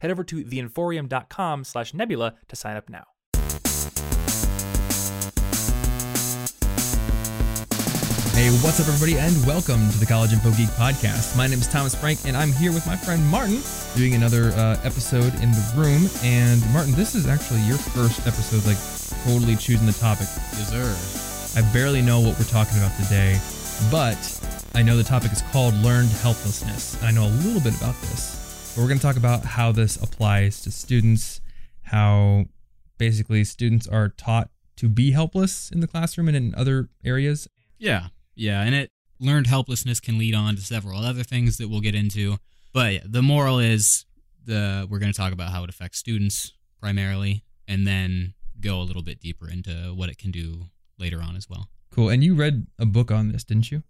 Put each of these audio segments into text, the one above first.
Head over to theinforium.com slash nebula to sign up now. Hey, what's up, everybody, and welcome to the College Info Geek Podcast. My name is Thomas Frank, and I'm here with my friend Martin doing another uh, episode in the room. And Martin, this is actually your first episode, like totally choosing the topic. Yes, sir. I barely know what we're talking about today, but I know the topic is called learned helplessness. And I know a little bit about this. But we're going to talk about how this applies to students, how basically students are taught to be helpless in the classroom and in other areas. Yeah, yeah, and it learned helplessness can lead on to several other things that we'll get into. But yeah, the moral is the we're going to talk about how it affects students primarily, and then go a little bit deeper into what it can do later on as well. Cool. And you read a book on this, didn't you?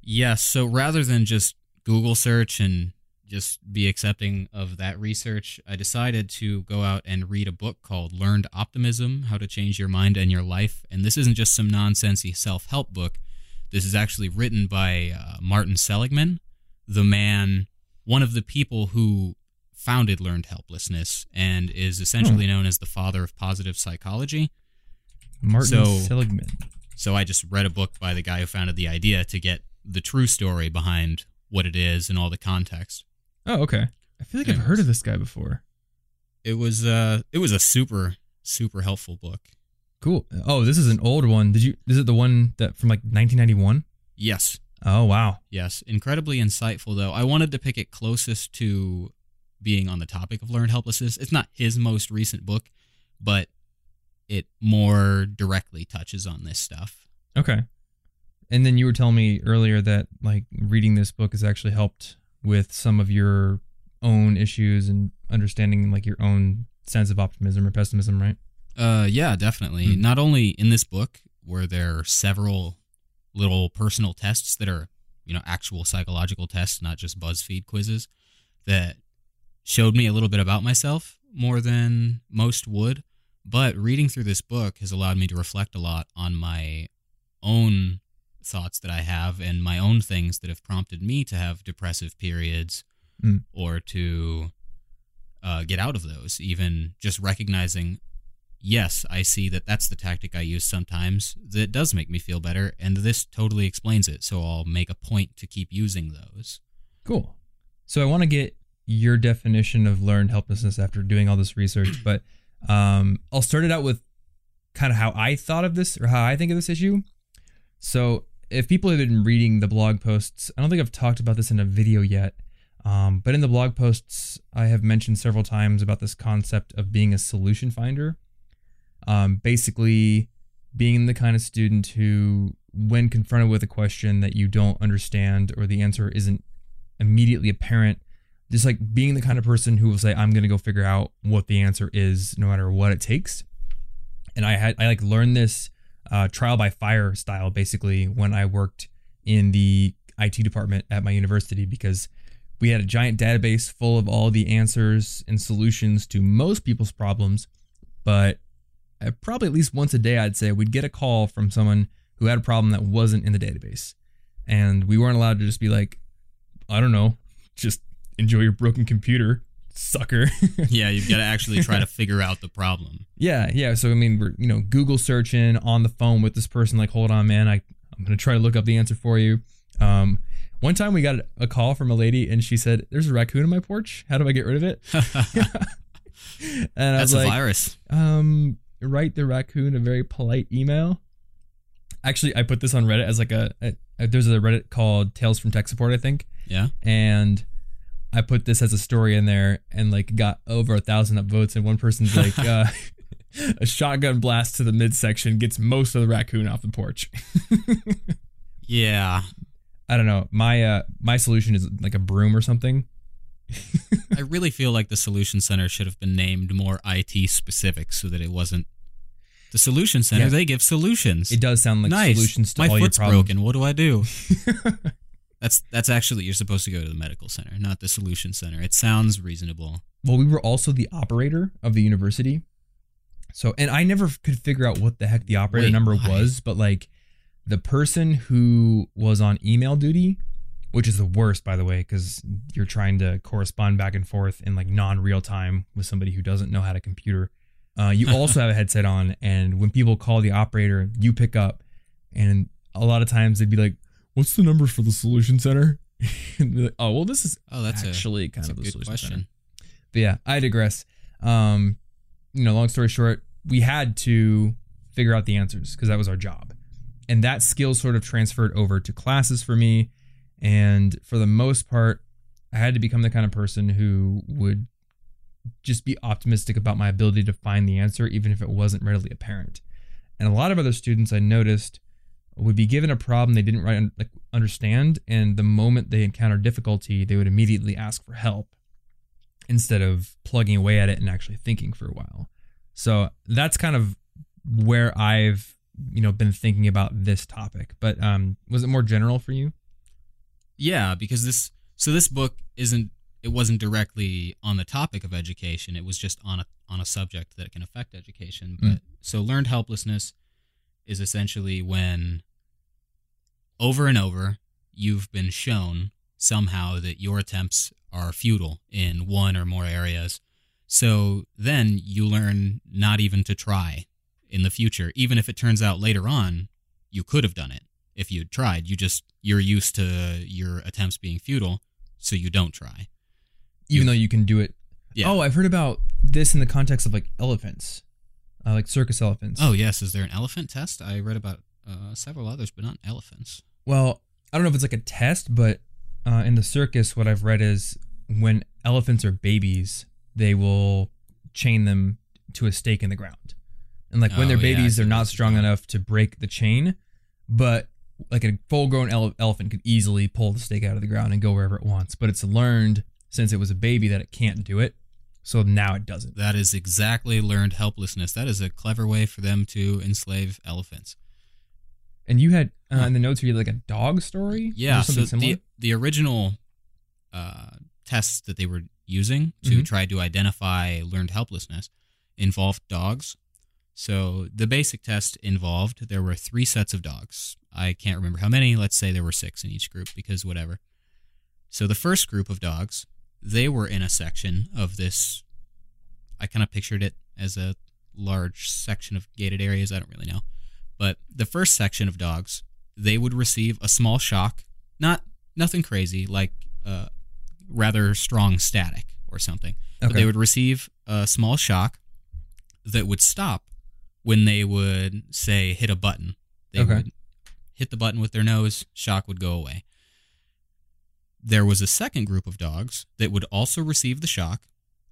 Yes. So rather than just Google search and just be accepting of that research, I decided to go out and read a book called Learned Optimism How to Change Your Mind and Your Life. And this isn't just some nonsensy self help book. This is actually written by uh, Martin Seligman, the man, one of the people who founded Learned Helplessness and is essentially known as the father of positive psychology. Martin So- Seligman. So I just read a book by the guy who founded the idea to get the true story behind what it is and all the context. Oh, okay. I feel like I've heard of this guy before. It was uh it was a super super helpful book. Cool. Oh, this is an old one. Did you? Is it the one that from like 1991? Yes. Oh, wow. Yes, incredibly insightful though. I wanted to pick it closest to being on the topic of learned helplessness. It's not his most recent book, but it more directly touches on this stuff. Okay. And then you were telling me earlier that like reading this book has actually helped with some of your own issues and understanding like your own sense of optimism or pessimism, right? Uh, yeah, definitely. Hmm. Not only in this book were there several little personal tests that are, you know, actual psychological tests, not just BuzzFeed quizzes, that showed me a little bit about myself more than most would. But reading through this book has allowed me to reflect a lot on my own thoughts that I have and my own things that have prompted me to have depressive periods Mm. or to uh, get out of those. Even just recognizing, yes, I see that that's the tactic I use sometimes that does make me feel better, and this totally explains it. So I'll make a point to keep using those. Cool. So I want to get your definition of learned helplessness after doing all this research, but um, I'll start it out with kind of how I thought of this or how I think of this issue. So if people have been reading the blog posts, I don't think I've talked about this in a video yet, um, but in the blog posts, I have mentioned several times about this concept of being a solution finder. Um, basically, being the kind of student who, when confronted with a question that you don't understand or the answer isn't immediately apparent just like being the kind of person who will say i'm going to go figure out what the answer is no matter what it takes and i had i like learned this uh, trial by fire style basically when i worked in the it department at my university because we had a giant database full of all the answers and solutions to most people's problems. But probably at least once a day i'd say we'd get a call from someone who had a problem that wasn't in the database. And we weren't allowed to just be like I don't know, just enjoy your broken computer, sucker. yeah, you've got to actually try to figure out the problem. yeah, yeah. So I mean, we're you know Google searching on the phone with this person. Like, hold on, man, I I'm gonna try to look up the answer for you. Um, one time we got a call from a lady and she said, "There's a raccoon in my porch. How do I get rid of it?" and I That's was a like, virus. um, write the raccoon a very polite email. Actually, I put this on Reddit as like a, a, a there's a Reddit called Tales from Tech Support, I think, Yeah. and I put this as a story in there and like got over a thousand upvotes. And one person's like, uh, a shotgun blast to the midsection gets most of the raccoon off the porch. Yeah. I don't know. My uh my solution is like a broom or something. I really feel like the solution center should have been named more IT specific so that it wasn't the solution center. Yeah. They give solutions. It does sound like nice. solutions to My all foot's your problems. broken. What do I do? That's that's actually you're supposed to go to the medical center, not the solution center. It sounds reasonable. Well, we were also the operator of the university. So, and I never could figure out what the heck the operator Wait, number why? was, but like the person who was on email duty, which is the worst, by the way, because you're trying to correspond back and forth in like non real time with somebody who doesn't know how to computer. Uh, you also have a headset on, and when people call the operator, you pick up, and a lot of times they'd be like, "What's the number for the solution center?" Like, oh, well, this is Oh, that's actually a, kind that's a of the good question. center. But yeah, I digress. Um, you know, long story short, we had to figure out the answers because that was our job. And that skill sort of transferred over to classes for me. And for the most part, I had to become the kind of person who would just be optimistic about my ability to find the answer, even if it wasn't readily apparent. And a lot of other students I noticed would be given a problem they didn't right, like, understand, and the moment they encountered difficulty, they would immediately ask for help instead of plugging away at it and actually thinking for a while. So that's kind of where I've you know been thinking about this topic. But um, was it more general for you? Yeah, because this so this book isn't it wasn't directly on the topic of education. It was just on a on a subject that can affect education. But Mm. so learned helplessness is essentially when over and over you've been shown somehow that your attempts are futile in one or more areas. So then you learn not even to try in the future, even if it turns out later on you could have done it if you'd tried. You just you're used to your attempts being futile, so you don't try. Even You- though you can do it. Yeah. Oh, I've heard about this in the context of like elephants, uh, like circus elephants. Oh yes, is there an elephant test? I read about uh, several others, but not elephants. Well, I don't know if it's like a test, but uh, in the circus, what I've read is when elephants are babies, they will chain them to a stake in the ground. And like when Oh, they're babies, see they're not strong enough to break the chain, but like a full-grown ele- elephant could easily pull the stake out of the ground and go wherever it wants. But it's learned since it was a baby that it can't do it, so now it doesn't. That is exactly learned helplessness. That is a clever way for them to enslave elephants. And you had uh, in the notes you had like a dog story, Yeah, or something so similar. the the original uh, tests that they were using to Mhm. try to identify learned helplessness involved dogs. So the basic test involved there were three sets of dogs. I can't remember how many. Let's say there were six in each group because whatever. So the first group of dogs, they were in a section of this. I kind of pictured it as a large section of gated areas. I don't really know, but the first section of dogs, they would receive a small shock, not nothing crazy, like uh, rather strong static or something. But they would receive a small shock that would stop when they would say hit a button. They Okay. would hit the button with their nose, shock would go away. There was a second group of dogs that would also receive the shock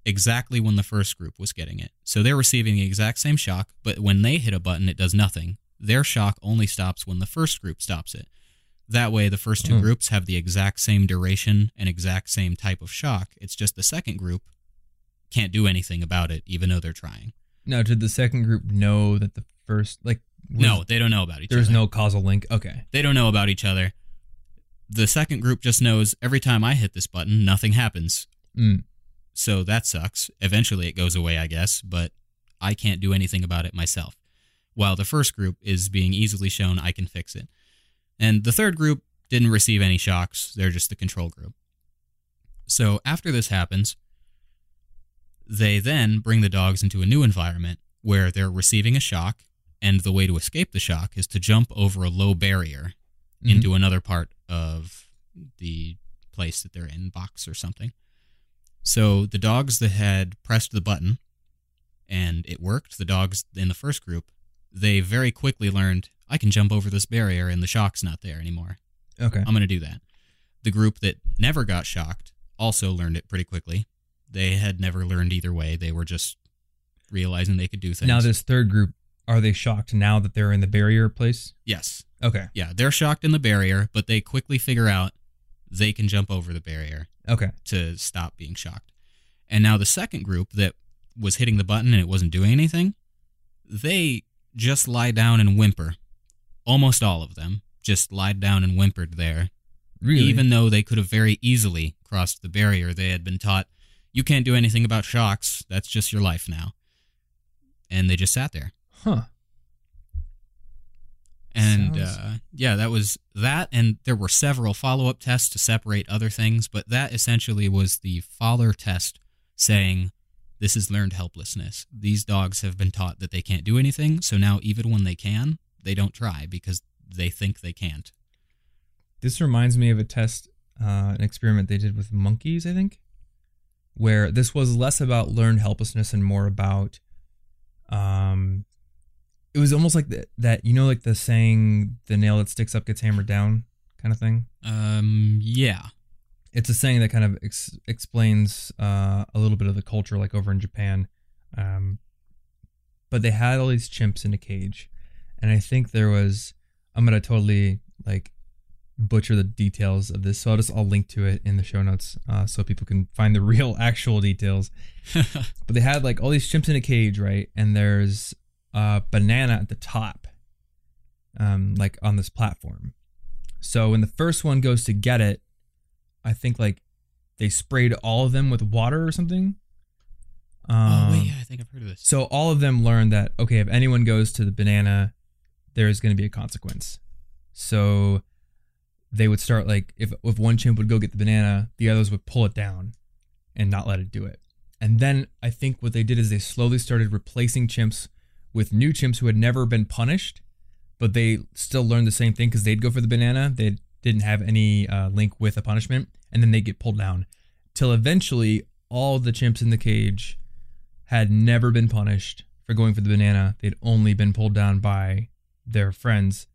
exactly when the first group was getting it. So they're receiving the exact same shock, but when they hit a button, it does nothing. Their shock only stops when the first group stops it. That way, the first two Hmm. groups have the exact same duration and exact same type of shock. It's just the second group can't do anything about it, even though they're trying. Now, did the second group know that the first like was- no, they don't know about each other. There's other. no causal link. Okay. They don't know about each other. The second group just knows every time I hit this button, nothing happens. Mm. So that sucks. Eventually it goes away, I guess, but I can't do anything about it myself. While the first group is being easily shown I can fix it. And the third group didn't receive any shocks, they're just the control group. So after this happens, they then bring the dogs into a new environment where they're receiving a shock, and the way to escape the shock is to jump over a low barrier Mhm. into another part of the place that they're in, box or something. So the dogs that had pressed the button and it worked, the dogs in the first group, they very quickly learned I can jump over this barrier and the shock's not there anymore. Okay. I'm going to do that. The group that never got shocked also learned it pretty quickly. They had never learned either way. They were just realizing they could do things. Now, this third group, are they shocked now that they're in the barrier place? yes. Okay. Yeah, they're shocked in the barrier, but they quickly figure out they can jump over the barrier Okay. to stop being shocked. And now the second group that was hitting the button and it wasn't doing anything, they just lie down and whimper. Almost all of them just lied down and whimpered there, Really? even though they could have very easily crossed the barrier. They had been taught, you can't do anything about shocks. That's just your life now. And they just sat there. Huh. And Sounds- uh, yeah, that was that. And there were several follow up tests to separate other things, but that essentially was the father test saying, This is learned helplessness. These dogs have been taught that they can't do anything. So now, even when they can, they don't try because they think they can't. This reminds me of a test, uh, an experiment they did with monkeys, I think, where this was less about learned helplessness and more about, um, it was almost like that, that you know, like the saying, "the nail that sticks up gets hammered down," kind of thing. Um, yeah. It's a saying that kind of ex- explains uh, a little bit of the culture, like over in Japan. Um, but they had all these chimps in a cage, and I think there was. I'm gonna totally like butcher the details of this, so I'll just I'll link to it in the show notes uh, so people can find the real actual details. But they had like all these chimps in a cage, right? And there's a banana at the top, um, like on this platform. So when the first one goes to get it, I think like they sprayed all of them with water or something. oh, Um, wait, yeah, I think I've heard of this. So all of them learned that okay, if anyone goes to the banana, there's going to be a consequence. So they would start like if if one chimp would go get the banana, the others would pull it down and not let it do it. And then I think what they did is they slowly started replacing chimps with new chimps who had never been punished, but they still learned the same thing because they'd go for the banana. They didn't have any uh, link with a punishment, and then they get pulled down. Till eventually, all the chimps in the cage had never been punished for going for the banana. They'd only been pulled down by their friends.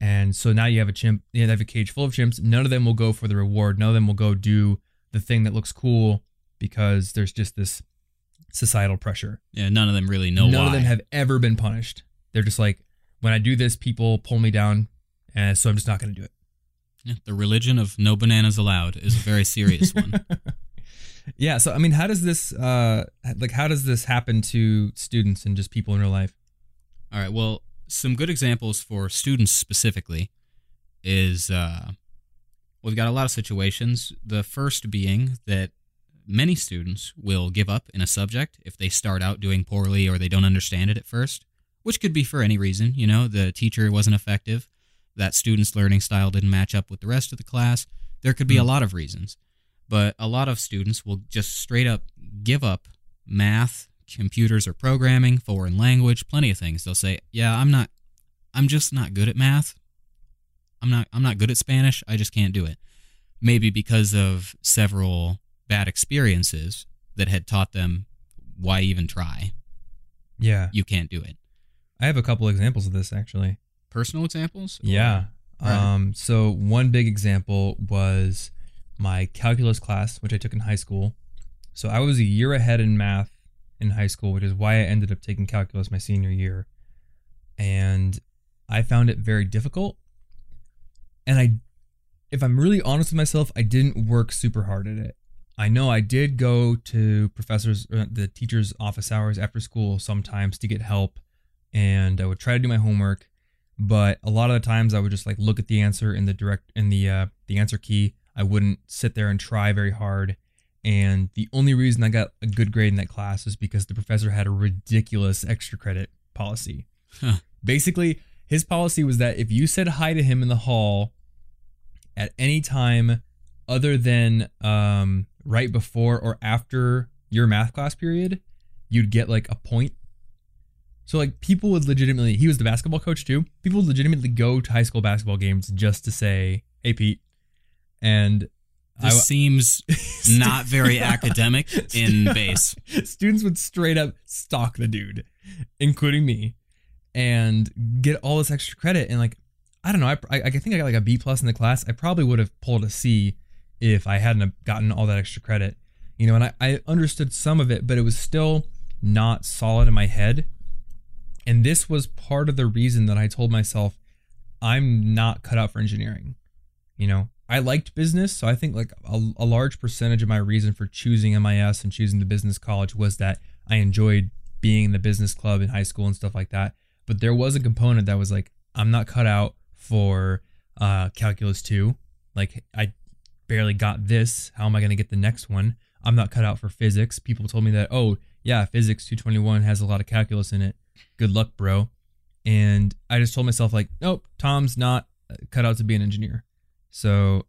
And so now you have a chimp, you have a cage full of chimps. None of them will go for the reward. None of them will go do the thing that looks cool because there's just this societal pressure. Yeah, none of them really know why. None why. of them have ever been punished. They're just like, when I do this, people pull me down, and so I'm just not going to do it. The religion of no bananas allowed is a very serious one. yeah. So I mean, how does this, uh, like, how does this happen to students and just people in real life? All right. Well, some good examples for students specifically is uh, we've got a lot of situations. The first being that many students will give up in a subject if they start out doing poorly or they don't understand it at first, which could be for any reason. You know, the teacher wasn't effective, that student's learning style didn't match up with the rest of the class. There could be a Hmm. lot of reasons, but a lot of students will just straight up give up math, computers or programming, foreign language, plenty of things. They'll say, "Yeah, I'm not I'm just not good at math. I'm not I'm not good at Spanish. I just can't do it." Maybe because of several bad experiences that had taught them why even try. Yeah. You can't do it. I have a couple examples of this actually. Personal examples? Or- Yeah. Right. Um, so one big example was my calculus class, which I took in high school. So I was a year ahead in math in high school, which is why I ended up taking calculus my senior year. And I found it very difficult. And I, if I'm really honest with myself, I didn't work super hard at it. I know I did go to professors, the teacher's office hours after school sometimes to get help, and I would try to do my homework but a lot of the times I would just like look at the answer in the direct in the uh, the answer key. I wouldn't sit there and try very hard. And the only reason I got a good grade in that class is because the professor had a ridiculous extra credit policy. Huh. Basically, his policy was that if you said hi to him in the hall at any time other than um, right before or after your math class period, you'd get like a point so like people would legitimately he was the basketball coach too. People would legitimately go to high school basketball games just to say, "Hey Pete." And This I- seems not very academic in base. Students would straight up stalk the dude, including me, and get all this extra credit. And like, I don't know, I, I, I think I got like a B plus in the class. I probably would have pulled a C if I hadn't gotten all that extra credit. You know, and I, I understood some of it, but it was still not solid in my head. And this was part of the reason that I told myself I'm not cut out for engineering. You know, I liked business, so I think like a, a large percentage of my reason for choosing MIS and choosing the business college was that I enjoyed being in the business club in high school and stuff like that. But there was a component that was like, I'm not cut out for uh, calculus two. Like I barely got this. How am I going to get the next one? I'm not cut out for physics. People told me that, oh yeah, physics 221 has a lot of calculus in it. Good luck, bro. And I just told myself like, nope, Tom's not uh, cut out to be an engineer. So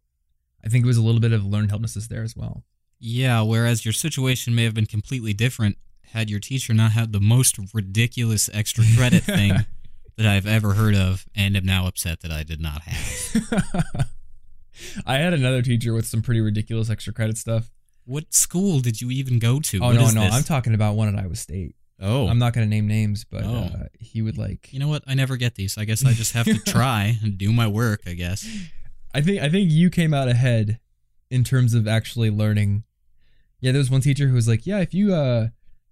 I think it was a little bit of learned helplessness there as well. Yeah, whereas your situation may have been completely different had your teacher not had the most ridiculous extra credit thing that I've ever heard of and am now upset that I did not have. I had another teacher with some pretty ridiculous extra credit stuff. What school did you even go to? Oh What no, no, this? I'm talking about one at Iowa State. Oh, I'm not going to name names, but Oh. uh, he would like. you know what? I never get these. I guess I just have to try and do my work. I guess. I think I think you came out ahead in terms of actually learning. Yeah, there was one teacher who was like, "Yeah, if you uh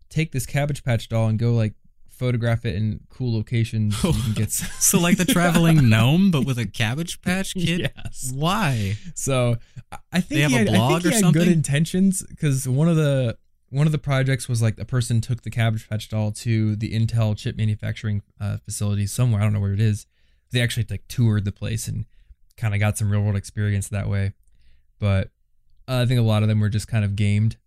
take this Cabbage Patch doll and go like photograph it in cool locations, you can get." s- So like the traveling gnome, but with a Cabbage Patch Kid. Yes. Why? So I- I think They have he a had, I blog think he or had good intentions because one of the one of the projects was like a person took the Cabbage Patch doll to the Intel chip manufacturing uh, facility somewhere. I don't know where it is. They actually like toured the place and kind of got some real world experience that way. But uh, I think a lot of them were just kind of gamed.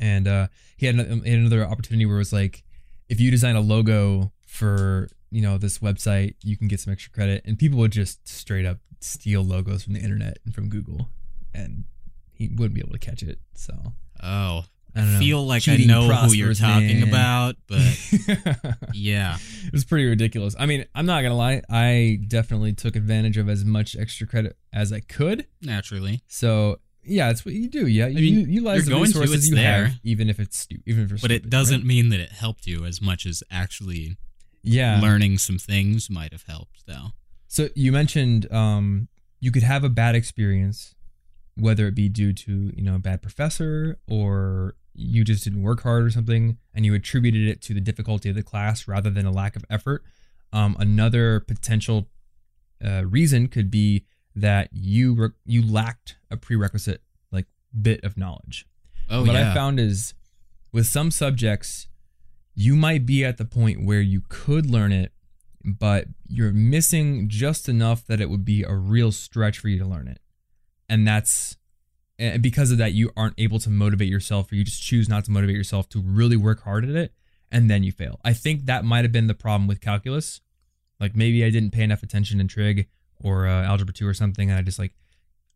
And uh, he had another, he had another opportunity where it was like, if you design a logo for you know this website, you can get some extra credit. And people would just straight up steal logos from the internet and from Google, and he wouldn't be able to catch it. So Oh, I don't know. feel like Cheating I know who you're talking man. about, but yeah. it was pretty ridiculous. I mean, I'm not gonna lie. I definitely took advantage of as much extra credit as I could. Naturally. So yeah, it's what you do. Yeah, you, mean, you utilize the going to, resources it's you there. have, even if it's even if it's But it doesn't right? mean that it helped you as much as actually Yeah. learning some things might have helped, though. So you mentioned um, you could have a bad experience, whether it be due to you know a bad professor or you just didn't work hard or something, and you attributed it to the difficulty of the class rather than a lack of effort. Um, another potential uh, reason could be that you re- you lacked a prerequisite like bit of knowledge Oh, what yeah. I found is with some subjects, you might be at the point where you could learn it, but you're missing just enough that it would be a real stretch for you to learn it. And that's and because of that, you aren't able to motivate yourself, or you just choose not to motivate yourself to really work hard at it, and then you fail. I think that might have been the problem with calculus. Like maybe I didn't pay enough attention in trig or uh, algebra two or something, and I just like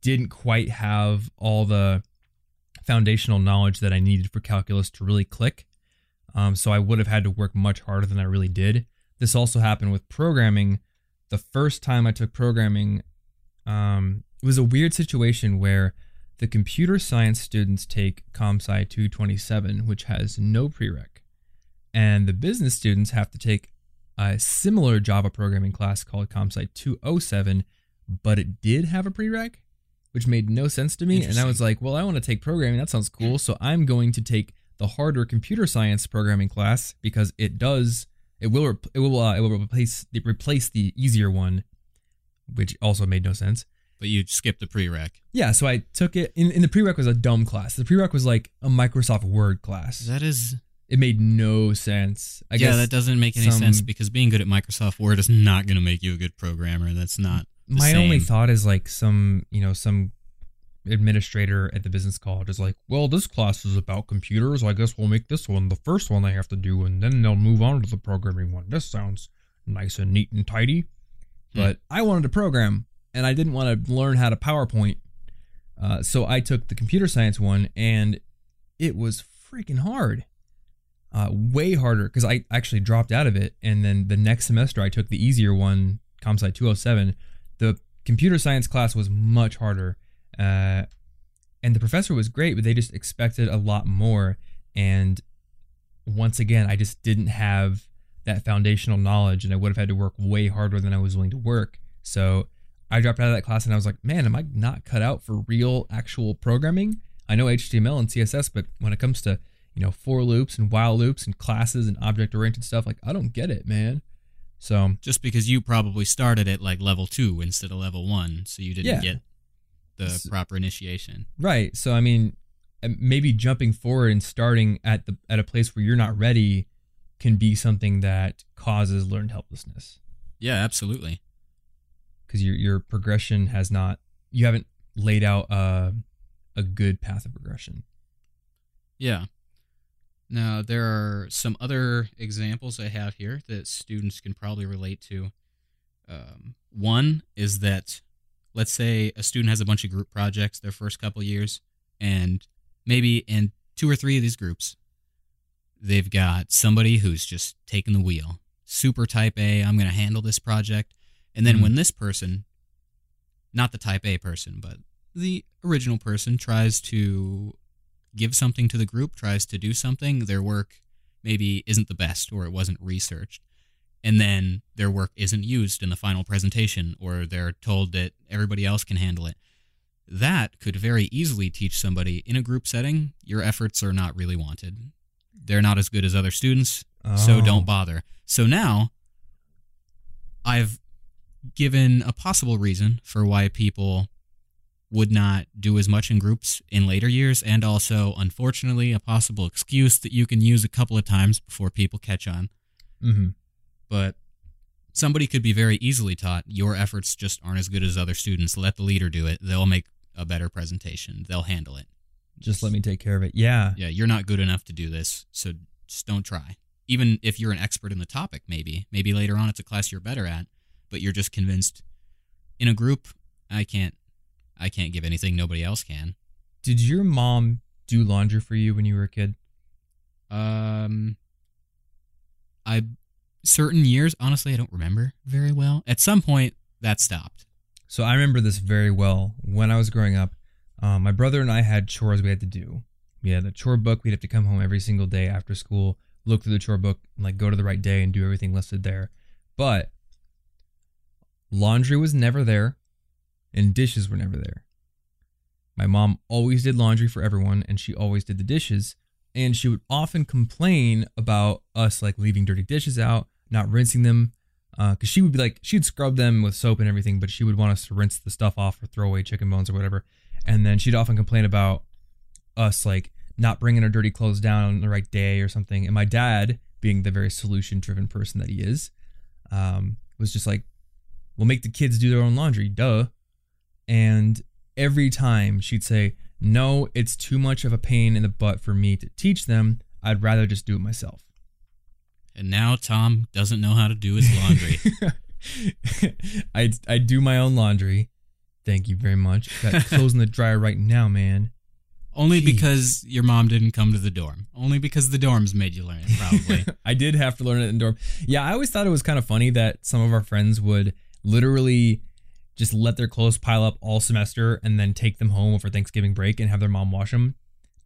didn't quite have all the foundational knowledge that I needed for calculus to really click. Um, so I would have had to work much harder than I really did. This also happened with programming. The first time I took programming, um, it was a weird situation where the computer science students take ComSci 227, which has no prereq, and the business students have to take a similar Java programming class called ComSci 207, but it did have a prereq, which made no sense to me. And I was like, well, I want to take programming. That sounds cool. So I'm going to take the harder computer science programming class because it does it will it will uh, it will replace it replace the easier one, which also made no sense. But you skipped the prereq. Yeah, so I took it in, in the prereq was a dumb class. The prereq was like a Microsoft Word class. That is. It made no sense. I yeah, guess that doesn't make any sense because being good at Microsoft Word is not going to make you a good programmer. That's not. the my only thought is like some you know some administrator at the business college is like well this class is about computers i guess we'll make this one the first one they have to do and then they'll move on to the programming one this sounds nice and neat and tidy Hmm. but i wanted to program and i didn't want to learn how to powerpoint uh, so i took the computer science one and it was freaking hard uh, way harder because i actually dropped out of it and then the next semester i took the easier one comsci 207 the computer science class was much harder uh, and the professor was great but they just expected a lot more and once again i just didn't have that foundational knowledge and i would have had to work way harder than i was willing to work. So i dropped out of that class and i was like man am i not cut out for real actual programming i know html and css but when it comes to you know for loops and while loops and classes and object oriented stuff like i don't get it man so Just because you probably started at like level two instead of level one, so you didn't Yeah. get the S- proper initiation. Right. So I mean, maybe jumping forward and starting at the at a place where you're not ready can be something that causes learned helplessness Yeah, absolutely. Because your your progression has not you haven't laid out a a good path of progression. Yeah. Now, there are some other examples I have here that students can probably relate to. Um, one is that, let's say a student has a bunch of group projects their first couple years, and maybe in two or three of these groups, they've got somebody who's just taking the wheel. Super type A, I'm going to handle this project. And then Mhm. when this person, not the type A person, but the original person tries to give something to the group, tries to do something, their work maybe isn't the best or it wasn't researched. And then their work isn't used in the final presentation or they're told that everybody else can handle it. That could very easily teach somebody in a group setting, your efforts are not really wanted. They're not as good as other students, so Oh. don't bother. So now I've given a possible reason for why people would not do as much in groups in later years, and also, unfortunately, a possible excuse that you can use a couple of times before people catch on. hmm But somebody could be very easily taught your efforts just aren't as good as other students. Let the leader do it. They'll make a better presentation, they'll handle it. Just let me take care of it. Yeah. Yeah, you're not good enough to do this, so just don't try. Even if you're an expert in the topic, maybe. Maybe later on it's a class you're better at, but you're just convinced in a group, I can't I can't give anything nobody else can. Did your mom do laundry for you when you were a kid? Um I certain years, honestly I don't remember very well. At some point that stopped. So I remember this very well. When I was growing up, um, my brother and I had chores we had to do. We had a chore book. We'd have to come home every single day after school, look through the chore book, and like go to the right day and do everything listed there. But laundry was never there, and dishes were never there. My mom always did laundry for everyone, and she always did the dishes. And she would often complain about us like leaving dirty dishes out, not rinsing them, because she would be like she'd scrub them with soap and everything, but she would want us to rinse the stuff off or throw away chicken bones or whatever. And then she'd often complain about us like not bringing our dirty clothes down on the right day or something. And my dad, being the very solution driven person that he is, um, was just like, "We'll make the kids do their own laundry, duh." And every time she'd say, "No, it's too much of a pain in the butt for me to teach them. I'd rather just do it myself." And now Tom doesn't know how to do his laundry. I I do my own laundry. Thank you very much. Got clothes in the dryer right now, man. Only Jeez. because your mom didn't come to the dorm. Only because the dorms made you learn it, probably. I did have to learn it in dorm. Yeah, I always thought it was kind of funny that some of our friends would literally just let their clothes pile up all semester and then take them home over Thanksgiving break and have their mom wash them.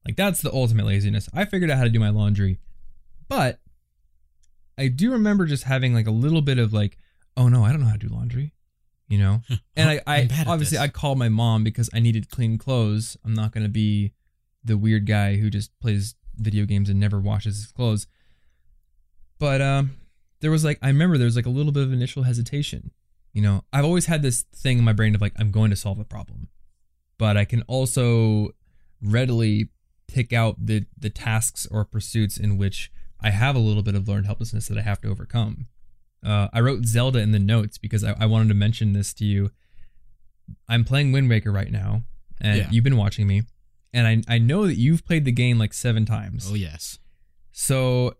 Like that's the ultimate laziness. I figured out how to do my laundry, but I do remember just having like a little bit of like, oh no, I don't know how to do laundry, you know. And I, I I'm bad at obviously. I called my mom because I needed clean clothes. I'm not gonna be the weird guy who just plays video games and never washes his clothes. But um, there was like I remember there was like a little bit of initial hesitation. You know, I've always had this thing in my brain of like I'm going to solve a problem, but I can also readily pick out the the tasks or pursuits in which I have a little bit of learned helplessness that I have to overcome. Uh, I wrote Zelda in the notes because I, I wanted to mention this to you. I'm playing Wind Waker right now, and Yeah. you've been watching me, and I I know that you've played the game like seven times. oh yes. So,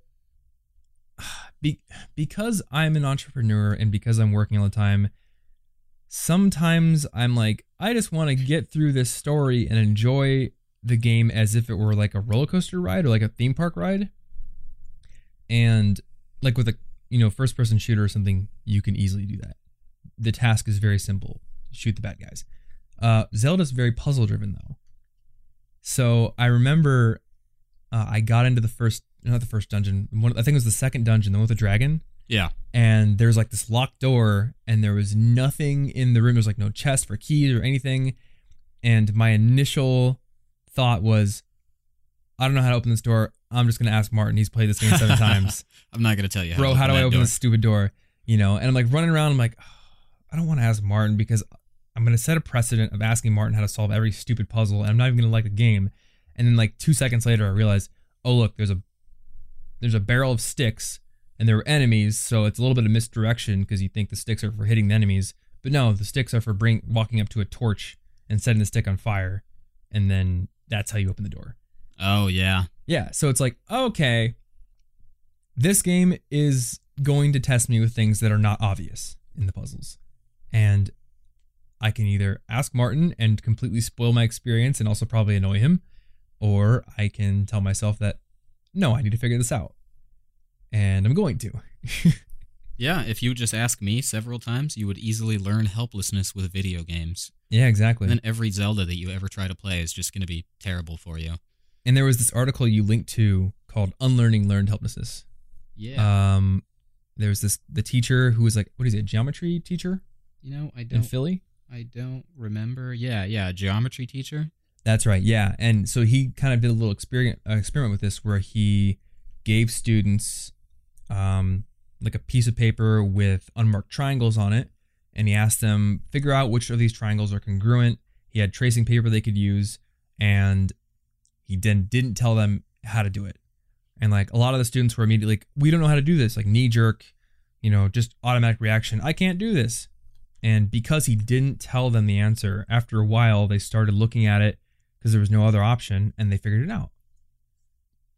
be, because I'm an entrepreneur and because I'm working all the time, sometimes I'm like, I just want to get through this story and enjoy the game as if it were like a roller coaster ride or like a theme park ride. And like with a you know first person shooter or something, you can easily do that. The task is very simple: shoot the bad guys. Uh, Zelda's very puzzle driven though. So I remember uh, I got into the first, not the first dungeon. One, I think it was the second dungeon, the one with the dragon. Yeah. And there's like this locked door, and there was nothing in the room. There's like no chest for keys or anything. And my initial thought was, I don't know how to open this door. I'm just gonna ask Martin. He's played this game seven times. I'm not gonna tell you. How Bro, how do I open door. this stupid door? You know, and I'm like running around. I'm like, "Oh, I don't want to ask Martin because I'm gonna set a precedent of asking Martin how to solve every stupid puzzle, and I'm not even gonna like the game. And then like two seconds later, I realize, oh look, there's a there's a barrel of sticks, and there are enemies, so it's a little bit of misdirection because you think the sticks are for hitting the enemies, but no, the sticks are for bring walking up to a torch and setting the stick on fire, and then that's how you open the door. Oh yeah. Yeah, so it's like, okay, this game is going to test me with things that are not obvious in the puzzles. And I can either ask Martin and completely spoil my experience and also probably annoy him, or I can tell myself that, no, I need to figure this out. And I'm going to. Yeah, if you just ask me several times, you would easily learn helplessness with video games. yeah, exactly. And then every Zelda that you ever try to play is just going to be terrible for you. And there was this article you linked to called Unlearning Learned Helplessness. Yeah. Um, there was this the teacher who was like, what is it, a geometry teacher you know, I don't In Philly? I don't remember. Yeah, yeah, geometry teacher. That's right. Yeah, and so he kind of did a little experiment uh, experiment with this where he gave students um, like a piece of paper with unmarked triangles on it, and he asked them figure out which of these triangles are congruent. He had tracing paper they could use, and he then didn't tell them how to do it. And like a lot of the students were immediately like, "We don't know how to do this." Like knee jerk, you know, just automatic reaction. I can't do this. And because he didn't tell them the answer, after a while they started looking at it because there was no other option and they figured it out.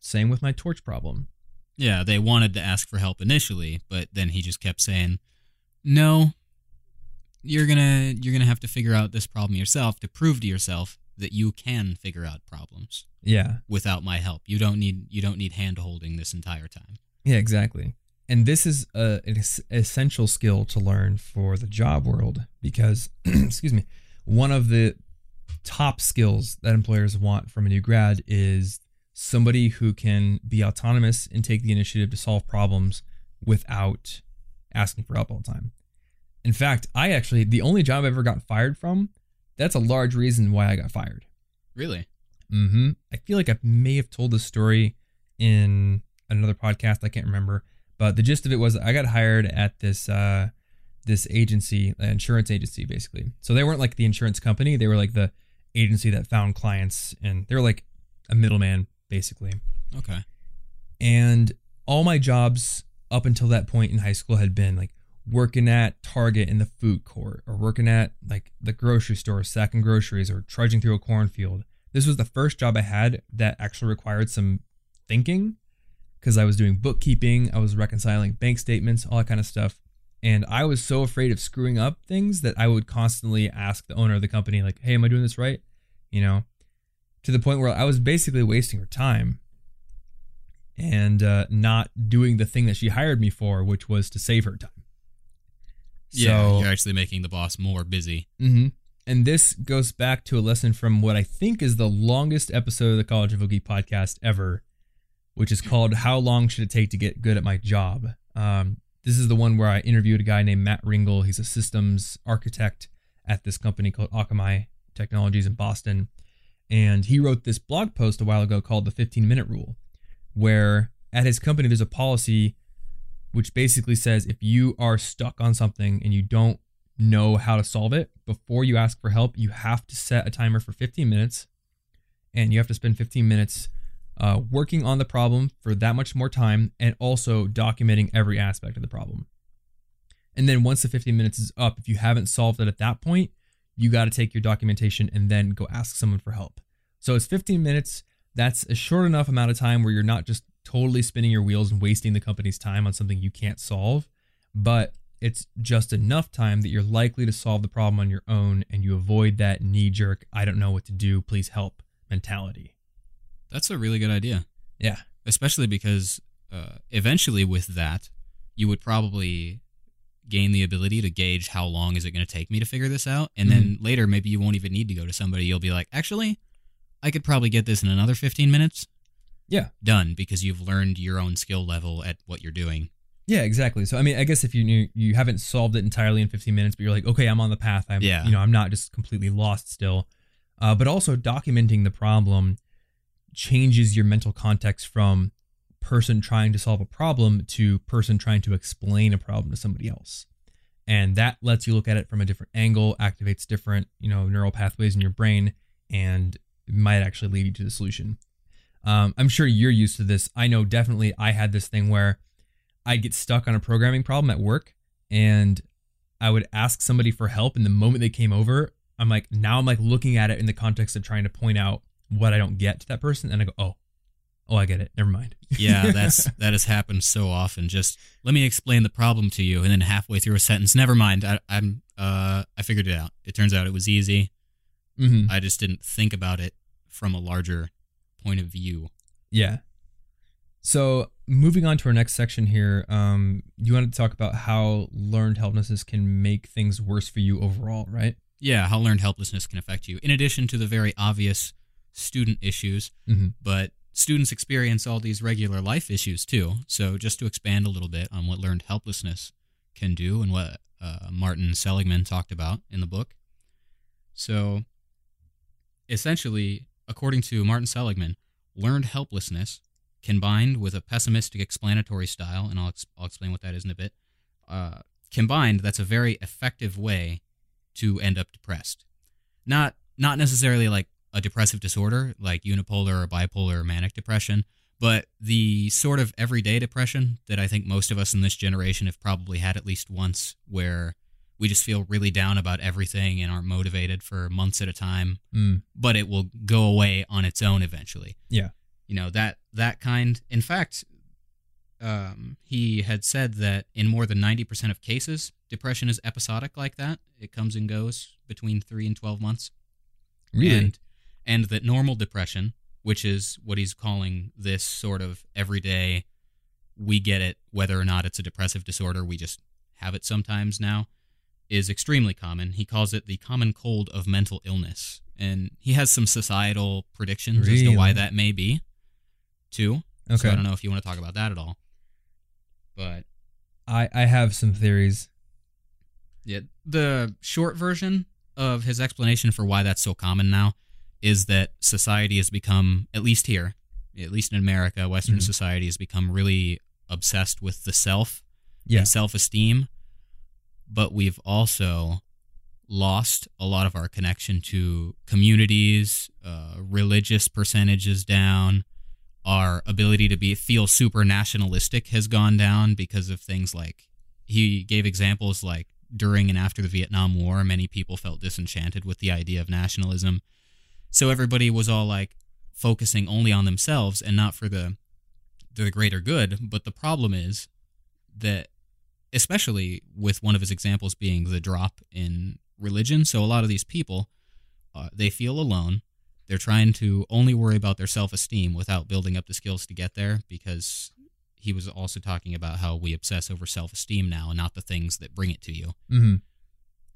Same with my torch problem. Yeah, they wanted to ask for help initially, but then he just kept saying, "No, you're gonna you're gonna have to figure out this problem yourself to prove to yourself that you can figure out problems Yeah. without my help. You don't need you don't need hand holding this entire time." Yeah, exactly. And this is a, an es- essential skill to learn for the job world because, excuse me, one of the top skills that employers want from a new grad is somebody who can be autonomous and take the initiative to solve problems without asking for help all the time. In fact, I actually, the only job I've ever gotten fired from, that's a large reason why I got fired. Really? Mm-hmm. I feel like I may have told this story in another podcast. I can't remember, but the gist of it was I got hired at this uh, this agency, an insurance agency, basically. So they weren't like the insurance company; they were like the agency that found clients, and they were like a middleman, basically. Okay. And all my jobs up until that point in high school had been like working at Target in the food court or working at like the grocery store, sacking groceries or trudging through a cornfield. This was the first job I had that actually required some thinking because I was doing bookkeeping, I was reconciling bank statements, all that kind of stuff. And I was so afraid of screwing up things that I would constantly ask the owner of the company, like, hey, am I doing this right? You know, to the point where I was basically wasting her time and uh, not doing the thing that she hired me for, which was to save her time. Yeah, So- you're actually making the boss more busy. Mm-hmm. And this goes back to a lesson from what I think is the longest episode of the College Info Geek podcast ever, which is called "How Long Should It Take to Get Good at My Job." Um, this is the one where I interviewed a guy named Matt Ringel. He's a systems architect at this company called Akamai Technologies in Boston, and he wrote this blog post a while ago called "The 15 Minute Rule," where at his company there's a policy which basically says if you are stuck on something and you don't know how to solve it before you ask for help you have to set a timer for 15 minutes and you have to spend 15 minutes uh, working on the problem for that much more time and also documenting every aspect of the problem. And then once the 15 minutes is up if you haven't solved it at that point you got to take your documentation and then go ask someone for help so it's 15 minutes that's a short enough amount of time where you're not just totally spinning your wheels and wasting the company's time on something you can't solve but it's just enough time that you're likely to solve the problem on your own and you avoid that knee jerk, I don't know what to do, please help mentality. That's a really good idea. Yeah. especially because uh, eventually with that you would probably gain the ability to gauge how long is it going to take me to figure this out and then later maybe you won't even need to go to somebody you'll be like actually i could probably get this in another 15 minutes Yeah. done because you've learned your own skill level at what you're doing Yeah, exactly. So I mean, I guess if you knew you haven't solved it entirely in 15 minutes, but you're like, okay, I'm on the path. I'm, Yeah. you know, I'm not just completely lost still. Uh, but also documenting the problem changes your mental context from person trying to solve a problem to person trying to explain a problem to somebody else. and that lets you look at it from a different angle, activates different you know neural pathways in your brain, and might actually lead you to the solution. Um, I'm sure you're used to this. I know definitely I had this thing where I'd get stuck on a programming problem at work and I would ask somebody for help. And the moment they came over, I'm like, now I'm like looking at it in the context of trying to point out what I don't get to that person. And I go, oh, oh, I get it. Never mind. yeah, that's that has happened so often. Just let me explain the problem to you, and then halfway through a sentence, never mind. I, I'm uh, I figured it out. It turns out it was easy. mm-hmm. I just didn't think about it from a larger point of view. Yeah. So moving on to our next section here, um, you wanted to talk about how learned helplessness can make things worse for you overall, right? Yeah, how learned helplessness can affect you. In addition to the very obvious student issues, Mhm. but students experience all these regular life issues too. So just to expand a little bit on what learned helplessness can do and what uh, Martin Seligman talked about in the book. So essentially, according to Martin Seligman, learned helplessness combined with a pessimistic explanatory style, and I'll, ex- I'll explain what that is in a bit, uh, combined, that's a very effective way to end up depressed. Not not necessarily like a depressive disorder like unipolar or bipolar or manic depression, but the sort of everyday depression that I think most of us in this generation have probably had at least once, where we just feel really down about everything and aren't motivated for months at a time, Mm. but it will go away on its own eventually. Yeah. You know, that that kind in fact um, he had said that in more than 90% of cases, depression is episodic like that. It comes and goes between 3 and 12 months Really? and and that normal depression, which is what he's calling this sort of everyday, we get it whether or not it's a depressive disorder, we just have it sometimes now, is extremely common. He calls it the common cold of mental illness, and he has some societal predictions as to why that may be, too. okay. So I don't know if you want to talk about that at all, but I, I have some theories. Yeah, the short version of his explanation for why that's so common now is that society has become, at least here, at least in America, Western Mhm. society has become really obsessed with the self Yeah. and self esteem. But we've also lost a lot of our connection to communities, uh, religious percentages down. Our ability to be feel super nationalistic has gone down because of things like he gave examples like during and after the Vietnam War, many people felt disenchanted with the idea of nationalism. So everybody was all like focusing only on themselves and not for the the greater good. But the problem is that especially with one of his examples being the drop in religion. So a lot of these people, uh, they feel alone. They're trying to only worry about their self esteem without building up the skills to get there because he was also talking about how we obsess over self esteem now and not the things that bring it to you. Mm-hmm.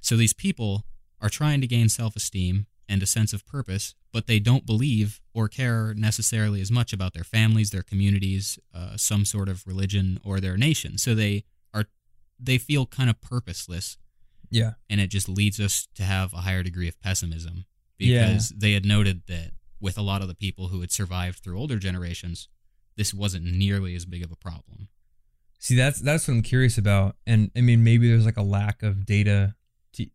So these people are trying to gain self esteem and a sense of purpose, but they don't believe or care necessarily as much about their families, their communities, uh, some sort of religion, or their nation. So they are they feel kind of purposeless, Yeah. and it just leads us to have a higher degree of pessimism Yeah. because they had noted that with a lot of the people who had survived through older generations, this wasn't nearly as big of a problem. See, that's that's what I'm curious about, and I mean, maybe there's like a lack of data to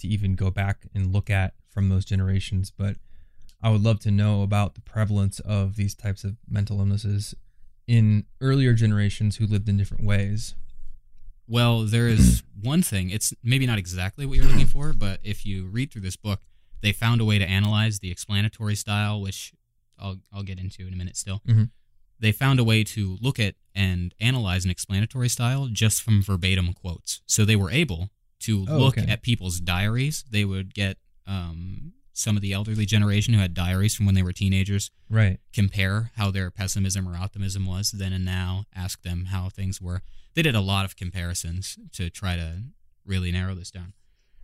to even go back and look at from those generations. But I would love to know about the prevalence of these types of mental illnesses in earlier generations who lived in different ways. Well, there is one thing. It's maybe not exactly what you're looking for, but if you read through this book, they found a way to analyze the explanatory style, which I'll I'll get into in a minute still. Mhm. They found a way to look at and analyze an explanatory style just from verbatim quotes. So they were able to Oh, look okay. at people's diaries. They would get um, some of the elderly generation who had diaries from when they were teenagers Right. compare how their pessimism or optimism was then and now, ask them how things were. They did a lot of comparisons to try to really narrow this down.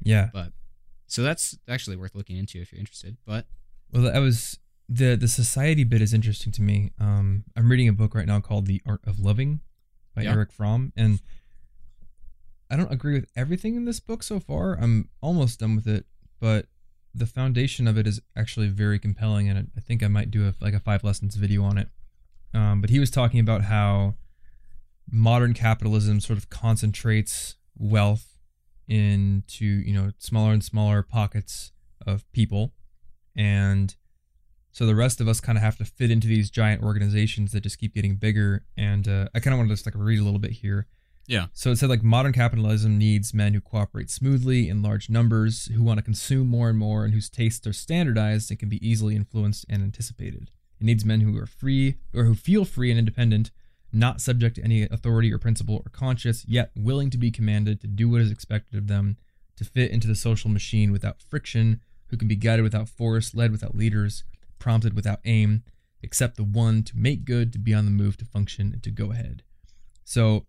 Yeah. But so that's actually worth looking into if you're interested. But Well, that was the the society bit is interesting to me. Um, I'm reading a book right now called The Art of Loving by Yeah. Erich Fromm, and I don't agree with everything in this book so far. I'm almost done with it, but the foundation of it is actually very compelling, and I think I might do a, like a five lessons video on it. Um, but he was talking about how modern capitalism sort of concentrates wealth into you know smaller and smaller pockets of people. And so the rest of us kind of have to fit into these giant organizations that just keep getting bigger. And uh, i kind of want to just like read a little bit here Yeah. so it said like modern capitalism needs men who cooperate smoothly in large numbers who want to consume more and more and whose tastes are standardized and can be easily influenced and anticipated it needs men who are free or who feel free and independent not subject to any authority or principle or conscience, yet willing to be commanded to do what is expected of them, to fit into the social machine without friction, who can be guided without force, led without leaders, prompted without aim, except the one to make good, to be on the move, to function, and to go ahead. So,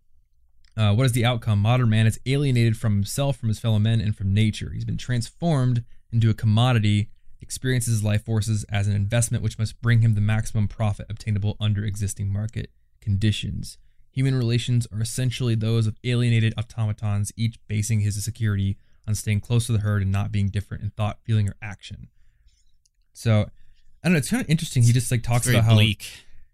uh, what is the outcome? Modern man is alienated from himself, from his fellow men, and from nature. He's been transformed into a commodity, experiences his life forces as an investment which must bring him the maximum profit obtainable under existing market conditions. Human relations are essentially those of alienated automatons, each basing his security on staying close to the herd and not being different in thought, feeling, or action. So, I don't know. It's kind of interesting. He just like talks about how bleak.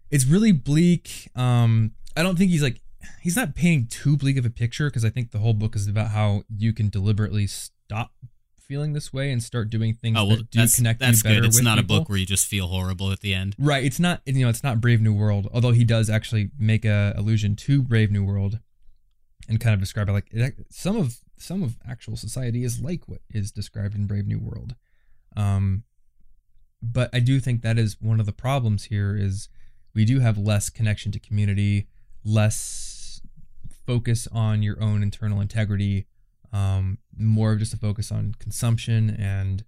it's really bleak. Um, I don't think he's like he's not painting too bleak of a picture because I think the whole book is about how you can deliberately stop feeling this way and start doing things Oh well, that do that's connect that's you better good. It's not people. a book where you just feel horrible at the end. Right. It's not. You know. It's not Brave New World. Although he does actually make a allusion to Brave New World, and kind of describe it like it, some of some of actual society is like what is described in Brave New World. Um, but I do think that is one of the problems here is we do have less connection to community, less focus on your own internal integrity, um, more of just a focus on consumption and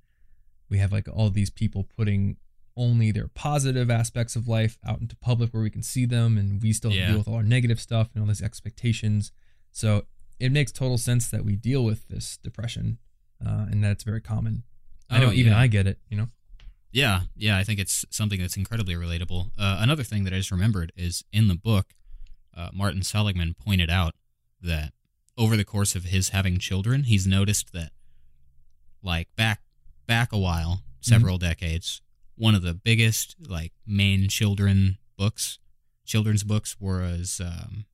we have like all these people putting only their positive aspects of life out into public where we can see them and we still Yeah. deal with all our negative stuff and all these expectations so it makes total sense that we deal with this depression uh, and that it's very common i know Oh, even yeah. i get it you know Yeah, yeah, I think it's something that's incredibly relatable. Uh, another thing that I just remembered is in the book, uh, Martin Seligman pointed out that over the course of his having children, he's noticed that, like back back a while, several decades, one of the biggest like main children books, children's books was um,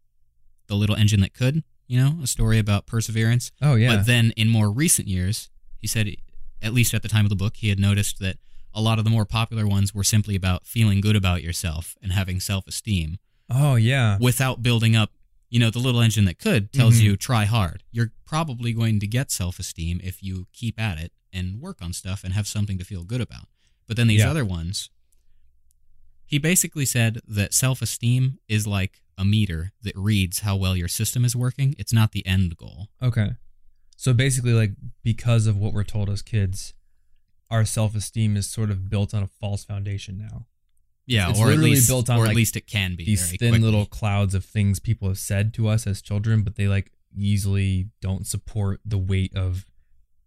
the Little Engine That Could. You know, a story about perseverance. oh yeah But then in more recent years, he said, at least at the time of the book, he had noticed that a lot of the more popular ones were simply about feeling good about yourself and having self esteem oh yeah without building up. You know, the little engine that could tells Mhm. you try hard. You're probably going to get self esteem if you keep at it and work on stuff and have something to feel good about. But then these Yeah. other ones, he basically said that self esteem is like a meter that reads how well your system is working. It's not the end goal. okay so basically like because of what we're told as kids our self-esteem is sort of built on a false foundation now Yeah, It's or at least, built on, or like, at least it can be these very thin quickly. little clouds of things people have said to us as children, but they like easily don't support the weight of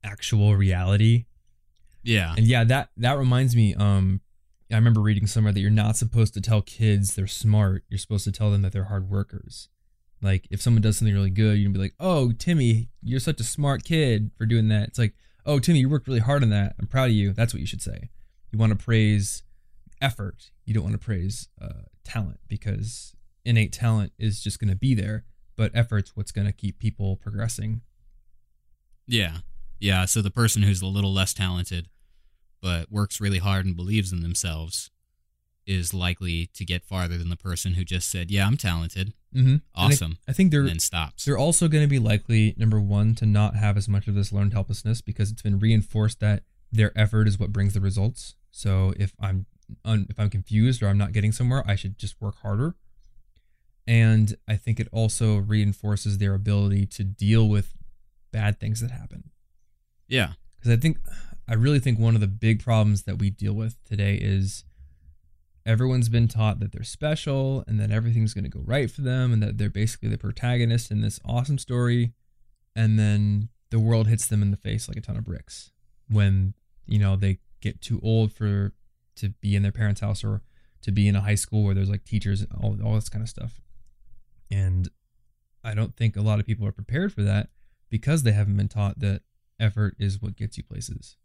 actual reality. Yeah, And yeah, that that reminds me. Um, I remember reading somewhere that you're not supposed to tell kids they're smart. You're supposed to tell them that they're hard workers. Like if someone does something really good, you can be like, "Oh, Timmy, you're such a smart kid for doing that." It's like, "Oh, Timmy, you worked really hard on that. I'm proud of you." That's what you should say. You want to praise effort. You don't want to praise uh, talent because innate talent is just going to be there, but effort's what's going to keep people progressing. yeah, yeah. So the person who's a little less talented, but works really hard and believes in themselves, is likely to get farther than the person who just said, "Yeah, I'm talented, Mm-hmm. awesome," I think they're and then stops. They're also going to be likely, number one, to not have as much of this learned helplessness because it's been reinforced that their effort is what brings the results. So if I'm un, if I'm confused or I'm not getting somewhere, I should just work harder. And I think it also reinforces their ability to deal with bad things that happen. Yeah, Because I think, I really think one of the big problems that we deal with today is everyone's been taught that they're special and that everything's going to go right for them and that they're basically the protagonist in this awesome story. And then the world hits them in the face like a ton of bricks when, you know, they get too old for to be in their parents' house or to be in a high school where there's like teachers and all, all this kind of stuff. And I don't think a lot of people are prepared for that because they haven't been taught that effort is what gets you places.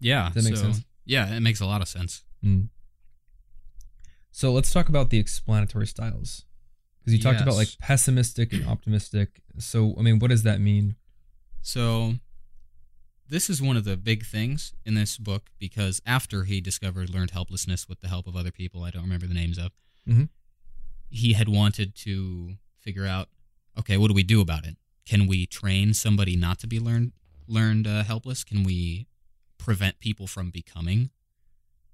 yeah. Does that make so- sense? Yeah, it makes a lot of sense. Mm. So let's talk about the explanatory styles. Because you talked about like pessimistic and optimistic. So, I mean, what does that mean? So, this is one of the big things in this book because after he discovered learned helplessness with the help of other people I don't remember the names of, Mhm. he had wanted to figure out okay, what do we do about it? Can we train somebody not to be learned learned uh, helpless? Can we prevent people from becoming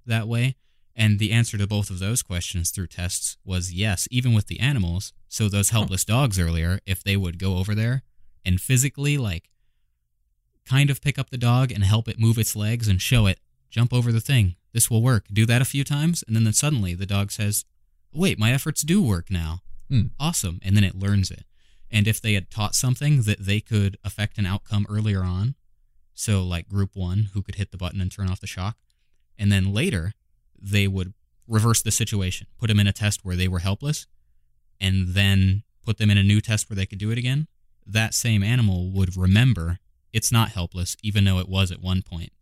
that way? And the answer to both of those questions through tests was yes, even with the animals. So those helpless dogs earlier, if they would go over there and physically like kind of pick up the dog and help it move its legs and show it jump over the thing. This will work. Do that a few times and then, then suddenly the dog says, "Wait, my efforts do work now." Hmm. Awesome. And then it learns it. And if they had taught something that they could affect an outcome earlier on, so like group 1 who could hit the button and turn off the shock, and then later they would reverse the situation, put them in a test where they were helpless, and then put them in a new test where they could do it again, that same animal would remember it's not helpless, even though it was at one point.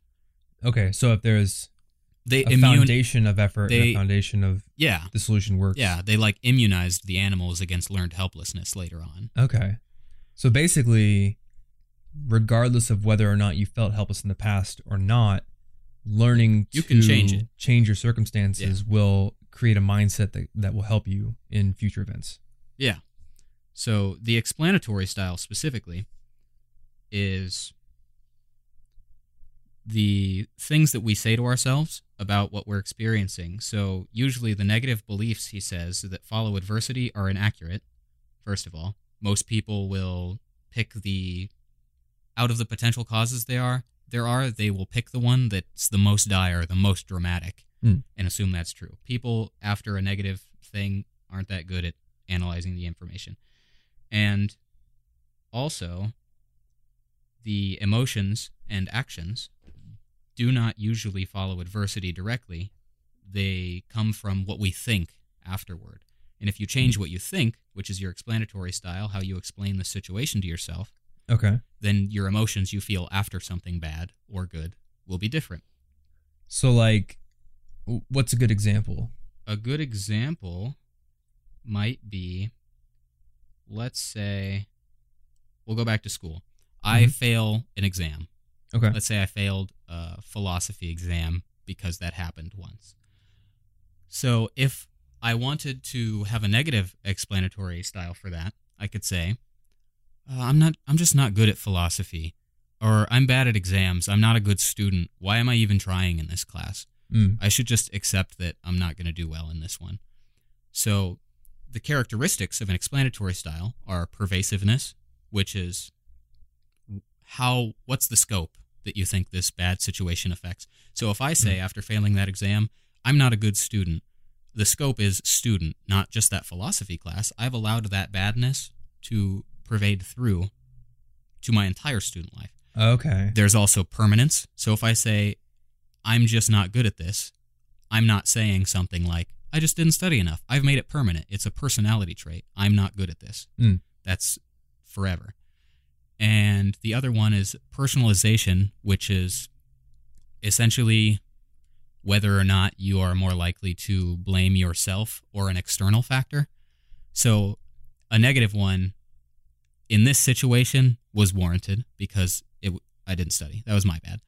Okay, so if there's They a immune, foundation of effort and they- a foundation of yeah, the solution works. yeah, they like immunized the animals against learned helplessness later on. Okay. So basically, regardless of whether or not you felt helpless in the past or not, learning You to can change it. change your circumstances will create a mindset that, that will help you in future events. Yeah. So the explanatory style specifically is the things that we say to ourselves about what we're experiencing. So usually the negative beliefs he says that follow adversity are inaccurate. First of all, most people will pick the out of the potential causes they are there are they will pick the one that's the most dire, the most dramatic Hmm. and assume that's true. People after a negative thing aren't that good at analyzing the information. And also, the emotions and actions do not usually follow adversity directly. They come from what we think afterward. And if you change what you think, which is your explanatory style, how you explain the situation to yourself, Okay. then your emotions you feel after something bad or good will be different. So, like, what's a good example? A good example might be let's say we'll go back to school. I Mhm. fail an exam. Okay. Let's say I failed a philosophy exam because that happened once. So if I wanted to have a negative explanatory style for that, I could say, uh, "I'm not. I'm just not good at philosophy, or I'm bad at exams. I'm not a good student. Why am I even trying in this class? Mm. I should just accept that I'm not going to do well in this one." So the characteristics of an explanatory style are pervasiveness, which is how what's the scope that you think this bad situation affects. So if I say after failing that exam, I'm not a good student, the scope is student, not just that philosophy class. I've allowed that badness to pervade through to my entire student life. Okay. There's also permanence. So if I say I'm just not good at this, I'm not saying something like I just didn't study enough. I've made it permanent. It's a personality trait. I'm not good at this. Mm. That's forever. And the other one is personalization, which is essentially whether or not you are more likely to blame yourself or an external factor. So, a negative one in this situation was warranted because it I didn't study. That was my bad.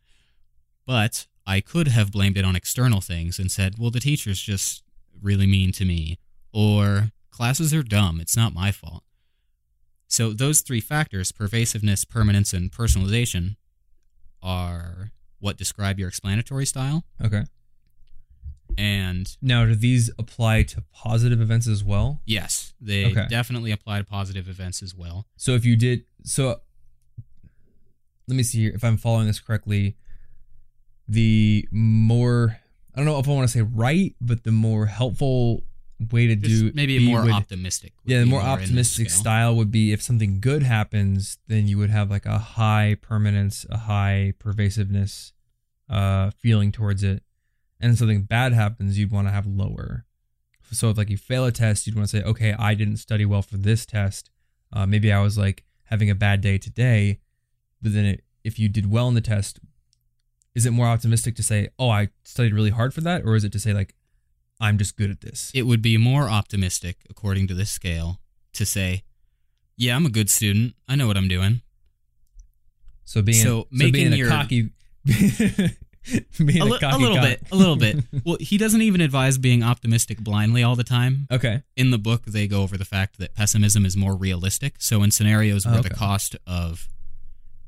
But I could have blamed it on external things and said, "Well, the teacher's just really mean to me," or "Classes are dumb. It's not my fault." So those three factors, pervasiveness, permanence, and personalization, are what describe your explanatory style. Okay. And Now, do these apply to positive events as well? yes, they Okay. definitely apply to positive events as well. So if you did so let me see here if I'm following this correctly. The more I don't know if I want to say right, but the more helpful way to Just do maybe a more would- optimistic. Yeah, the be more optimistic style would be if something good happens, then you would have like a high permanence, a high pervasiveness uh feeling towards it. And if something bad happens, you'd want to have lower. So if like you fail a test, you'd want to say, okay, I didn't study well for this test. Uh, maybe I was like having a bad day today, but then it, if you did well in the test, is it more optimistic to say, oh, I studied really hard for that, or is it to say like, I'm just good at this? It would be more optimistic, according to this scale, to say, "Yeah, I'm a good student. I know what I'm doing." So being So so, making being your- a cocky, being A, a, li- cocky a little cock. bit, a little bit. Well, he doesn't even advise being optimistic blindly all the time. Okay. In the book, they go over the fact that pessimism is more realistic. So in scenarios where the Okay. cost of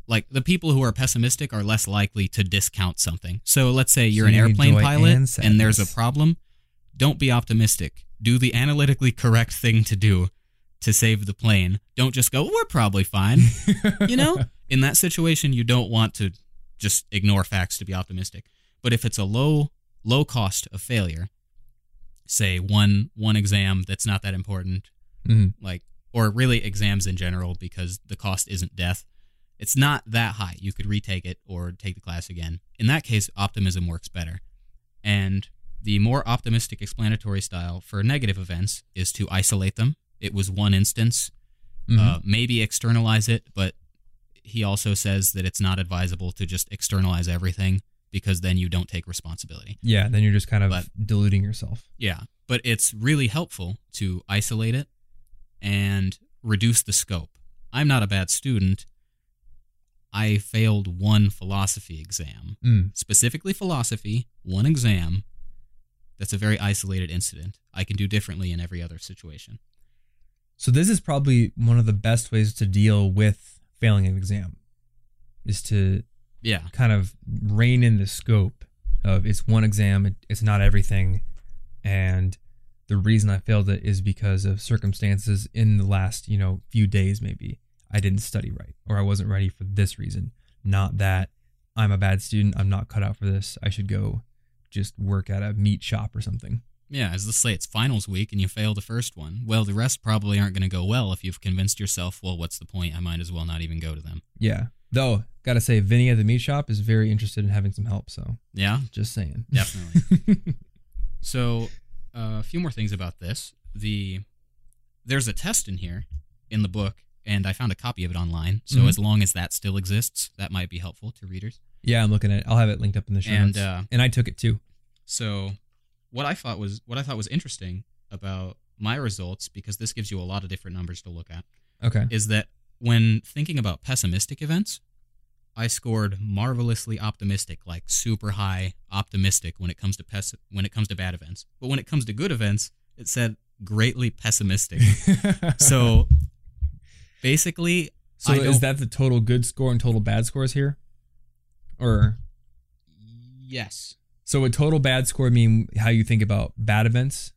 like the people who are pessimistic are less likely to discount something. So let's say you're So an airplane pilot and and there's a problem, don't be optimistic. Do the analytically correct thing to do to save the plane. Don't just go, "We're probably fine." you know in that situation you don't want to just ignore facts to be optimistic but if it's a low low cost of failure say one one exam that's not that important Mhm. like or really exams in general because the cost isn't death it's not that high you could retake it or take the class again in that case optimism works better and the more optimistic explanatory style for negative events is to isolate them it was one instance Mhm. uh, maybe externalize it, but he also says that it's not advisable to just externalize everything because then you don't take responsibility. yeah. Then you're just kind of But- deluding yourself. Yeah, but it's really helpful to isolate it and reduce the scope. I'm not a bad student. I failed one philosophy exam, Mm. specifically philosophy, one exam. That's a very isolated incident. I can do differently in every other situation. So this is probably one of the best ways to deal with failing an exam, is to Yeah, kind of rein in the scope of it's one exam, it, it's not everything, and the reason I failed it is because of circumstances in the last you know few days maybe I didn't study right or I wasn't ready for this reason. Not that I'm a bad student, I'm not cut out for this. I should go just work at a meat shop or something. Yeah, as let's say it's finals week and you fail the first one. Well, the rest probably aren't going to go well if you've convinced yourself, well, what's the point? I might as well not even go to them. Yeah. Though, gotta say, Vinny at the meat shop is very interested in having some help. So, Yeah, just saying. definitely. so, uh, a few more things about this. The there's a test in here in the book, and I found a copy of it online. So, Mhm. as long as that still exists, that might be helpful to readers. yeah, I'm looking at it. I'll have it linked up in the show And, notes. uh, and I took it too. So, what I thought was what I thought was interesting about my results, because this gives you a lot of different numbers to look at. Okay. is that when thinking about pessimistic events, I scored marvelously optimistic, like super high optimistic when it comes to pes- when it comes to bad events. But when it comes to good events, it said greatly pessimistic. so basically, so I is that the total good score and total bad scores here? Or yes, so would total bad score mean how you think about bad events?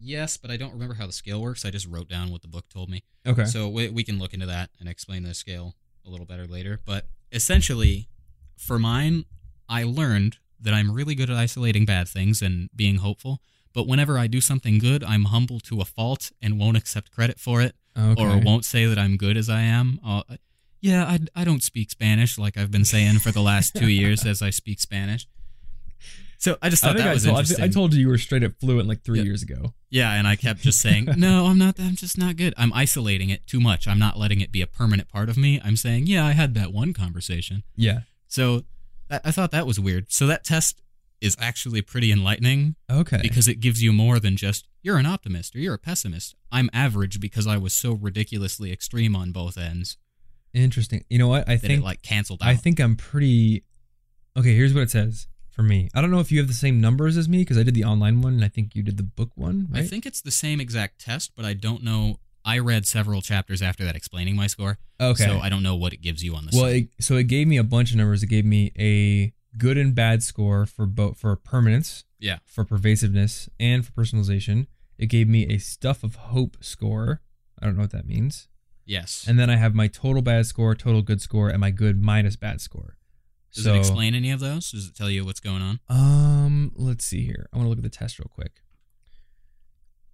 yes, but I don't remember how the scale works. I just wrote down what the book told me. Okay. So we, we can look into that and explain the scale a little better later. But essentially, for mine, I learned that I'm really good at isolating bad things and being hopeful. But whenever I do something good, I'm humble to a fault and won't accept credit for it okay. or won't say that I'm good as I am. Uh, yeah, I, I don't speak Spanish like I've been saying for the last two years as I speak Spanish. So I just I thought think that I was told, interesting. I told you you were straight up fluent like three Yeah. years ago. Yeah, and I kept just saying, "No, I'm not. I'm just not good. I'm isolating it too much. I'm not letting it be a permanent part of me. I'm saying, yeah, I had that one conversation. Yeah. So I thought that was weird. So that test is actually pretty enlightening Okay. because it gives you more than just you're an optimist or you're a pessimist. I'm average because I was so ridiculously extreme on both ends Interesting. You know what? I think it like canceled out. I think I'm pretty. Okay, here's what it says for me. I don't know if you have the same numbers as me because I did the online one and I think you did the book one, right? I think it's the same exact test, but I don't know. I read several chapters after that explaining my score, Okay. so I don't know what it gives you on the well, it, so it gave me a bunch of numbers. It gave me a good and bad score for both for permanence, Yeah. for pervasiveness, and for personalization. It gave me a stuff of hope score. I don't know what that means. Yes. And then I have my total bad score, total good score, and my good minus bad score. Does so, it explain any of those? Does it tell you what's going on? Um, let's see here. I want to look at the test real quick.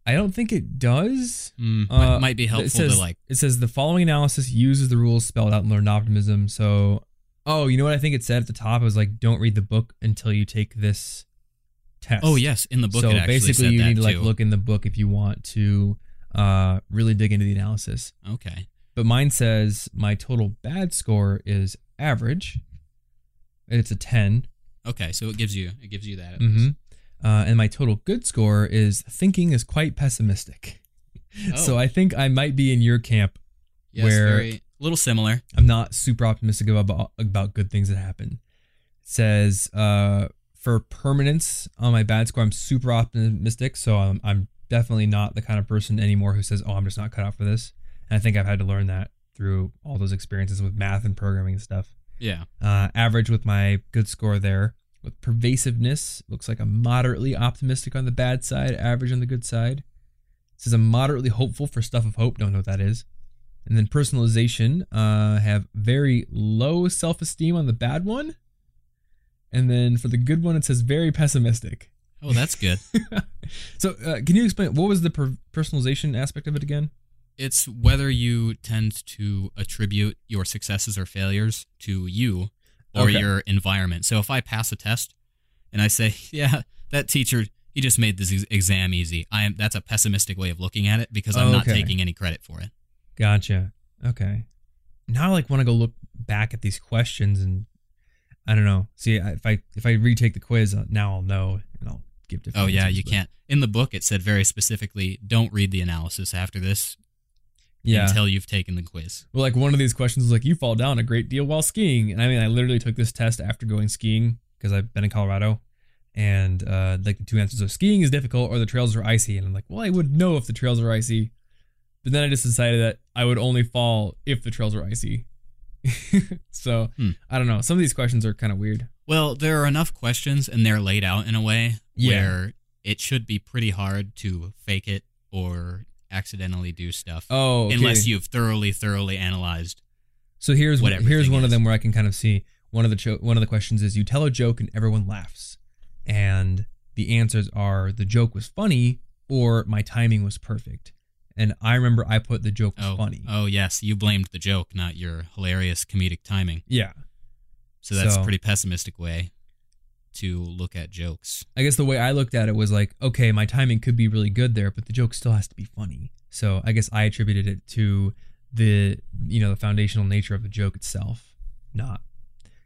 I don't think it does. Mm, Uh, might, be helpful says, to like. It says the following analysis uses the rules spelled out in Learned Optimism. So, oh, you know what I think it said at the top? It was like, don't read the book until you take this test. Oh yes, in the book so it actually basically, you need to like too. look in the book if you want to uh, really dig into the analysis. Okay. But mine says my total bad score is average. It's a ten. Okay, so it gives you it gives you that. At hmm least. Uh, and my total good score is thinking is quite pessimistic. So I think I might be in your camp. yes, where- very a little similar. I'm not super optimistic about about good things that happen. It says uh, for permanence on my bad score, I'm super optimistic. So I'm I'm definitely not the kind of person anymore who says, "Oh, I'm just not cut out for this." And I think I've had to learn that through all those experiences with math and programming and stuff. Yeah. Uh, average with my good score there. With pervasiveness, looks like I'm moderately optimistic on the bad side, average on the good side. It says I'm moderately hopeful for stuff of hope. Don't know what that is. And then personalization, uh, have very low self esteem on the bad one. And then for the good one, it says very pessimistic. Oh, that's good. So, uh, can you explain what was the per- personalization aspect of it again? it's whether you tend to attribute your successes or failures to you or Okay. your environment. So if I pass a test and I say, "Yeah, that teacher he just made this ex- exam easy," I am that's a pessimistic way of looking at it because I'm not taking any credit for it. Gotcha. Okay. Now I like want to go look back at these questions and I don't know. See, if I if I retake the quiz uh, now, I'll know and I'll give different. Oh yeah, answers, you but- can't. In the book, it said very specifically, "Don't read the analysis after this Yeah. until you've taken the quiz." well, like one of these questions was like, "You fall down a great deal while skiing," and I mean, I literally took this test after going skiing because I've been in Colorado, and uh, like the two answers are skiing is difficult or the trails are icy, and I'm like, well, I would know if the trails are icy, but then I just decided that I would only fall if the trails were icy. so Hmm. I don't know. Some of these questions are kind of weird. Well, there are enough questions and they're laid out in a way Yeah. where it should be pretty hard to fake it or accidentally do stuff. Oh, okay. Unless you've thoroughly, thoroughly analyzed. So here's whatever here's one of them where I can kind of see one of the cho- one of the questions is you tell a joke and everyone laughs, and the answers are the joke was funny or my timing was perfect. And I remember I put the joke was Oh, funny. oh yes, you blamed the joke, not your hilarious comedic timing. Yeah, So that's So- a pretty pessimistic way to look at jokes. I guess the way I looked at it was like, okay, my timing could be really good there, but the joke still has to be funny. So I guess I attributed it to the you know the foundational nature of the joke itself, not.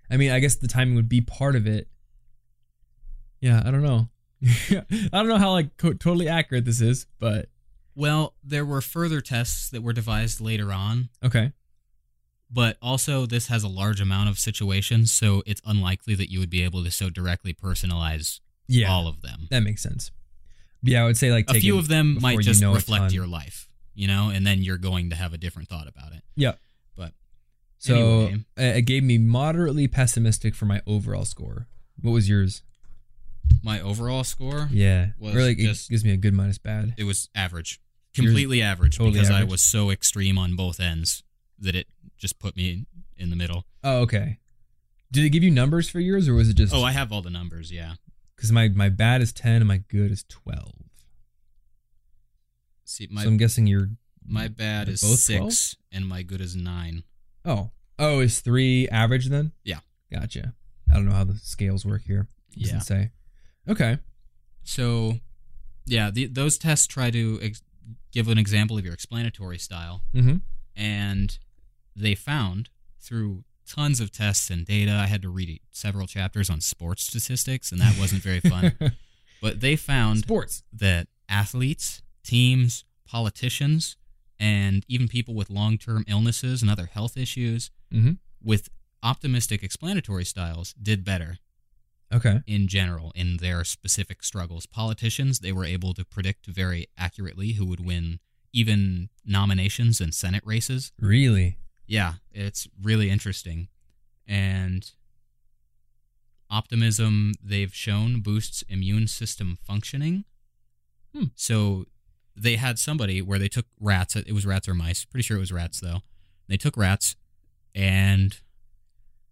I mean, I guess the timing would be part of it. Yeah, I don't know. I don't know how like co- totally accurate this is, but Well, there were further tests that were devised later on, okay. but also this has a large amount of situations, so it's unlikely that you would be able to so directly personalize Yeah, all of them. that makes sense. Yeah, I would say like a few of them before might you just know a reflect ton. your life, you know, and then you're going to have a different thought about it. Yeah. But So Anyway. uh, it gave me moderately pessimistic for my overall score. What was yours? My overall score, Yeah, Was or like it just- gives me a good minus bad. it was average, completely average, totally because I was so extreme on both ends that it just put me in the middle. Oh, okay. Did it give you numbers for yours, or was it just? Oh, I have all the numbers. Yeah. because my my bad is ten and my good is twelve. See, my so I'm guessing you're. my bad is six, and my good is nine. Oh, oh, is three average then? Yeah. Gotcha. I don't know how the scales work here. Doesn't Yeah. say. Okay. So, yeah, the, those tests try to ex- give an example of your explanatory style, Mm-hmm. and they found through tons of tests and data. I had to read several chapters on sports statistics, and that wasn't very fun. but they found Sports. that athletes, teams, politicians, and even people with long term illnesses and other health issues Mhm. with optimistic explanatory styles did better Okay. in general in their specific struggles. Politicians, they were able to predict very accurately who would win even nominations and Senate races. Really? Yeah, it's really interesting. And optimism, they've shown, boosts immune system functioning. Hmm. So they had somebody where they took rats, it was rats or mice, pretty sure it was rats though. They took rats and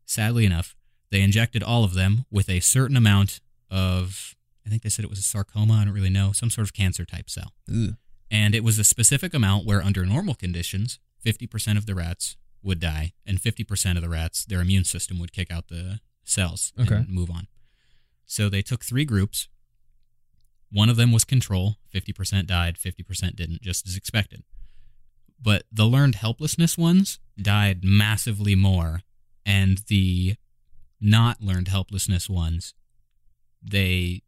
sadly enough, they injected all of them with a certain amount of, I think they said it was a sarcoma, I don't really know, some sort of cancer type cell. Ugh. And it was a specific amount where, under normal conditions, 50% of the rats would die, and 50% of the rats, their immune system would kick out the cells Okay. and move on. So they took three groups. One of them was control, 50% died, 50% didn't, just as expected. But the learned helplessness ones died massively more, and the not learned helplessness ones, they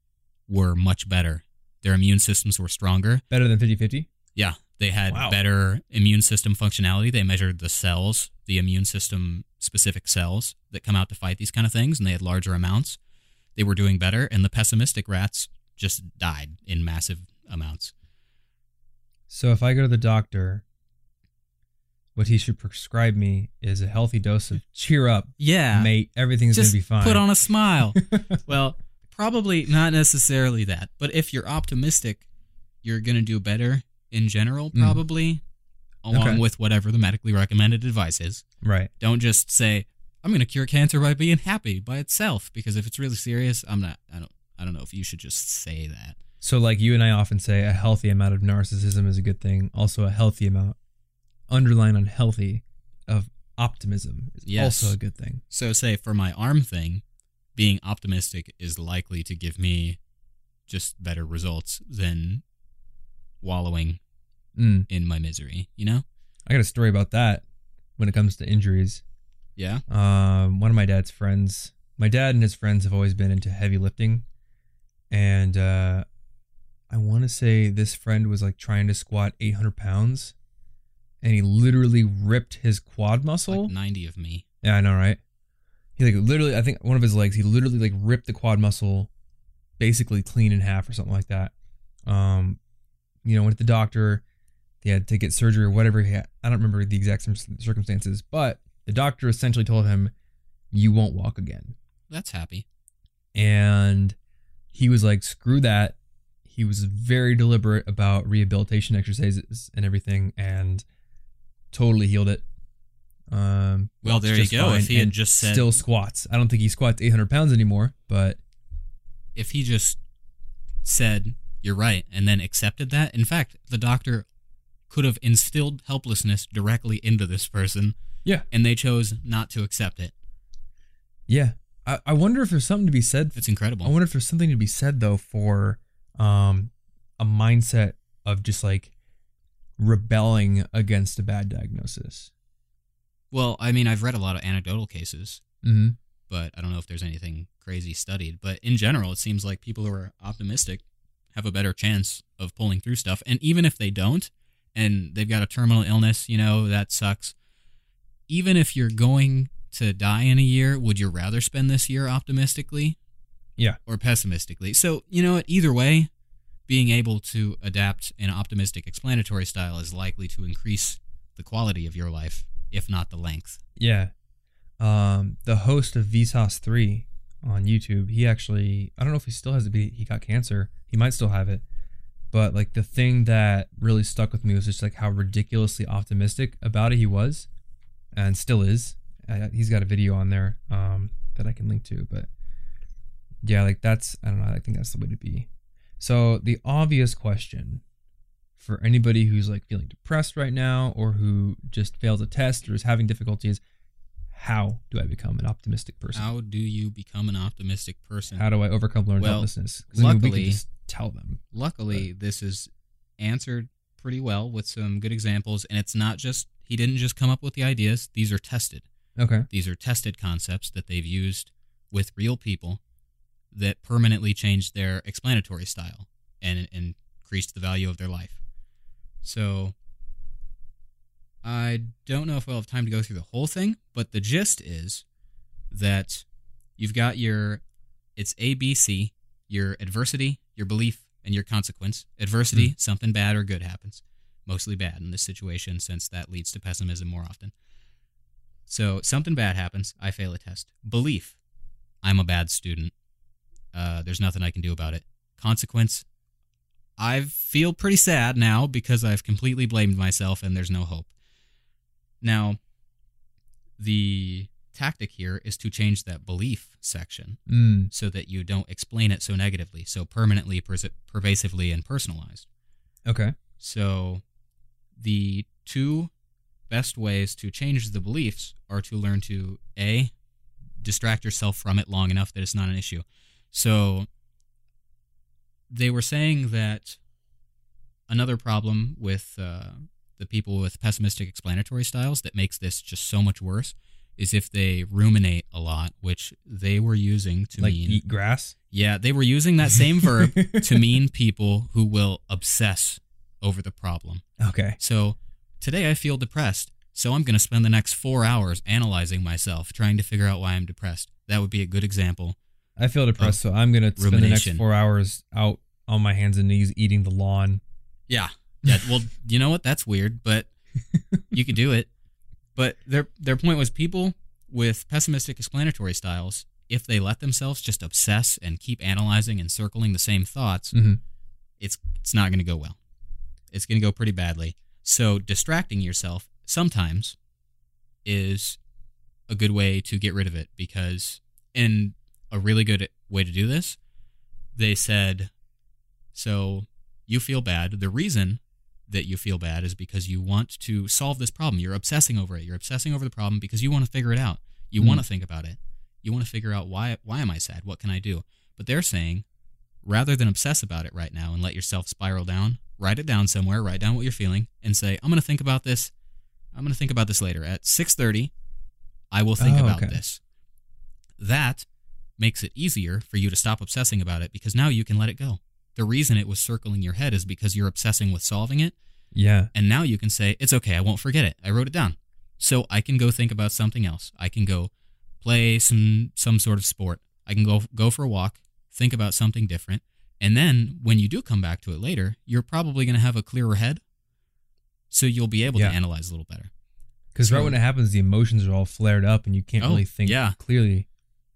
were much better. Their immune systems were stronger. Better than 50-50? Yeah, They had Wow. better immune system functionality. They measured the cells, the immune system specific cells that come out to fight these kind of things, and they had larger amounts. They were doing better, and the pessimistic rats just died in massive amounts. So if I go to the doctor, what he should prescribe me is a healthy dose of cheer up, Yeah, mate. Everything's gonna be fine. put on a smile. well, probably not necessarily that, but if you're optimistic, you're gonna do better in general, Mm. probably, along Okay. with whatever the medically recommended advice is. right. Don't just say I'm going to cure cancer by being happy by itself because if it's really serious, I'm not. I don't. I don't know if you should just say that. So like you and I often say, a healthy amount of narcissism is a good thing. Also, a healthy amount, underline unhealthy, of optimism is Yes. also a good thing. So, say for my arm thing, being optimistic is likely to give me just better results than wallowing Mm. in my misery. You know? I got a story about that when it comes to injuries. Yeah. Um, one of my dad's friends, my dad and his friends have always been into heavy lifting, and uh, I want to say this friend was like trying to squat 800 pounds, and he literally ripped his quad muscle. Like ninety of me. Yeah, I know, right? He like literally, I think one of his legs, he literally like ripped the quad muscle, basically clean in half or something like that. Um, you know, went to the doctor. He had to get surgery or whatever. He had. I don't remember the exact circumstances, but the doctor essentially told him, "You won't walk again." That's happy. And he was like, "Screw that." He was very deliberate about rehabilitation exercises and everything, and totally healed it. Um, Well, there you go. If he had just said- still squats, I don't think he squats 800 pounds anymore, but if he just said you're right and then accepted that in fact the doctor could have instilled helplessness directly into this person yeah, and they chose not to accept it yeah. I, I wonder if there's something to be said. it's incredible I wonder if there's something to be said though for um a mindset of just like rebelling against a bad diagnosis. well i mean i've read a lot of anecdotal cases Mm-hmm. but i don't know if there's anything crazy studied but in general it seems like people who are optimistic have a better chance of pulling through stuff and even if they don't and they've got a terminal illness you know that sucks even if you're going to die in a year would you rather spend this year optimistically Yeah. or pessimistically so you know what either way being able to adapt an optimistic explanatory style is likely to increase the quality of your life if not the length Yeah. Um, the host of Vsauce 3 on YouTube, he actually, I don't know if he still has it, he got cancer. He might still have it. But like the thing that really stuck with me was just like how ridiculously optimistic about it he was and still is. Uh, he's got a video on there um, that I can link to. But yeah, like that's, I don't know, I think that's the way to be. So the obvious question for anybody who's like feeling depressed right now or who just failed a test or is having difficulties how do I become an optimistic person? How do you become an optimistic person? How do I overcome learned Well, helplessness? 'Cause, I mean, we luckily- can just tell them. Luckily, this is answered pretty well with some good examples, and it's not just he didn't just come up with the ideas. These are tested. Okay. These are tested concepts that they've used with real people that permanently changed their explanatory style and, and increased the value of their life. So I don't know if we'll have time to go through the whole thing, but the gist is that you've got your it's ABC, your adversity, your belief, and your consequence. Adversity, hmm. something bad or good happens. Mostly bad in this situation since that leads to pessimism more often. So something bad happens, I fail a test. Belief, I'm a bad student. Uh, there's nothing I can do about it. Consequence, I feel pretty sad now because I've completely blamed myself and there's no hope. Now, the tactic here is to change that belief section Mm. so that you don't explain it so negatively, so permanently, pers- pervasively, and personalized. Okay. So, the two best ways to change the beliefs are to learn to A, distract yourself from it long enough that it's not an issue. So, they were saying that another problem with uh, the people with pessimistic explanatory styles that makes this just so much worse is if they ruminate a lot, which they were using to like mean eat grass. yeah, they were using that same verb to mean people who will obsess over the problem. Okay. So today I feel depressed. So I'm going to spend the next four hours analyzing myself, trying to figure out why I'm depressed. That would be a good example. I feel depressed, so I'm gonna spend the next rumination. four hours out on my hands and knees eating the lawn. Yeah. Yeah. Well, you know what? That's weird, but you could do it. But their their point was people with pessimistic explanatory styles, if they let themselves just obsess and keep analyzing and circling the same thoughts, Mhm. it's it's not going to go well. It's going to go pretty badly. So distracting yourself sometimes is a good way to get rid of it because in a really good way to do this, they said so you feel bad. The reason that you feel bad is because you want to solve this problem. You're obsessing over it. You're obsessing over the problem because you want to figure it out. You Mm. want to think about it. You want to figure out why why am I sad? What can I do? But they're saying rather than obsess about it right now and let yourself spiral down, write it down somewhere, write down what you're feeling and say, I'm going to think about this. I'm going to think about this later at 6:30. I will think Oh, about okay. this. That makes it easier for you to stop obsessing about it because now you can let it go. The reason it was circling your head is because you're obsessing with solving it. Yeah. And now you can say, it's okay, I won't forget it. I wrote it down. So I can go think about something else. I can go play some some sort of sport. I can go go for a walk, think about something different. And then when you do come back to it later, you're probably going to have a clearer head. So you'll be able Yeah. to analyze a little better. Because right when it happens, the emotions are all flared up, and you can't Oh, really think yeah. clearly.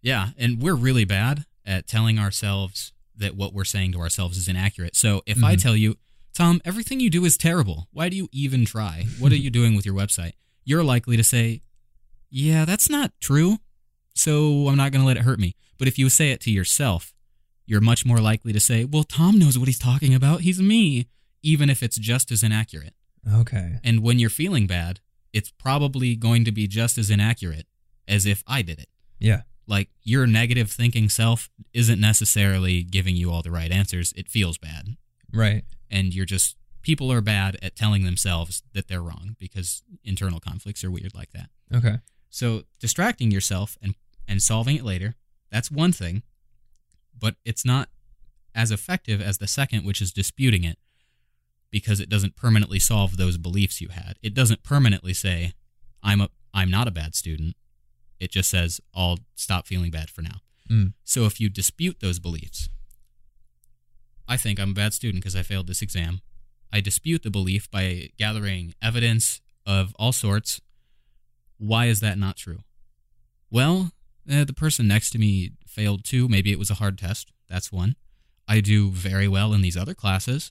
Yeah, and we're really bad at telling ourselves that what we're saying to ourselves is inaccurate. So if I Mhm. tell you, Tom, everything you do is terrible. Why do you even try? What are you doing with your website? You're likely to say, "Yeah, that's not true." So I'm not going to let it hurt me. But if you say it to yourself, you're much more likely to say, "Well, Tom knows what he's talking about. He's me." Even if it's just as inaccurate. Okay. And when you're feeling bad, it's probably going to be just as inaccurate as if I did it Yeah. Like your negative thinking self isn't necessarily giving you all the right answers. It feels bad. Right. And you're just, people are bad at telling themselves that they're wrong because internal conflicts are weird like that. Okay. So distracting yourself and, and solving it later, that's one thing, but it's not as effective as the second, which is disputing it because it doesn't permanently solve those beliefs you had. It doesn't permanently say, I'm a, I'm not a bad student. It just says, I'll stop feeling bad for now. Mm. So if you dispute those beliefs, I think I'm a bad student because I failed this exam. I dispute the belief by gathering evidence of all sorts. Why is that not true? Well, eh, the person next to me failed too. Maybe it was a hard test. That's one. I do very well in these other classes,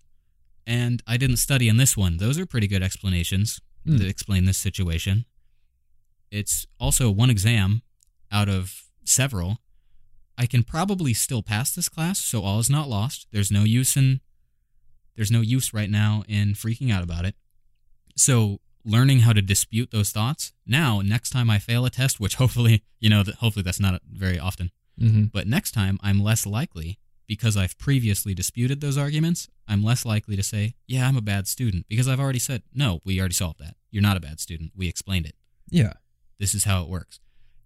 and I didn't study in this one. Those are pretty good explanations Hmm. that explain this situation. It's also one exam out of several. I can probably still pass this class, so all is not lost. There's no use in there's no use right now in freaking out about it. So learning how to dispute those thoughts. Now, next time I fail a test, which hopefully, you know, hopefully that's not very often, Mm-hmm. but next time I'm less likely because I've previously disputed those arguments, I'm less likely to say, "Yeah, I'm a bad student," because I've already said, "No, we already solved that. You're not a bad student. We explained it." Yeah. This is how it works.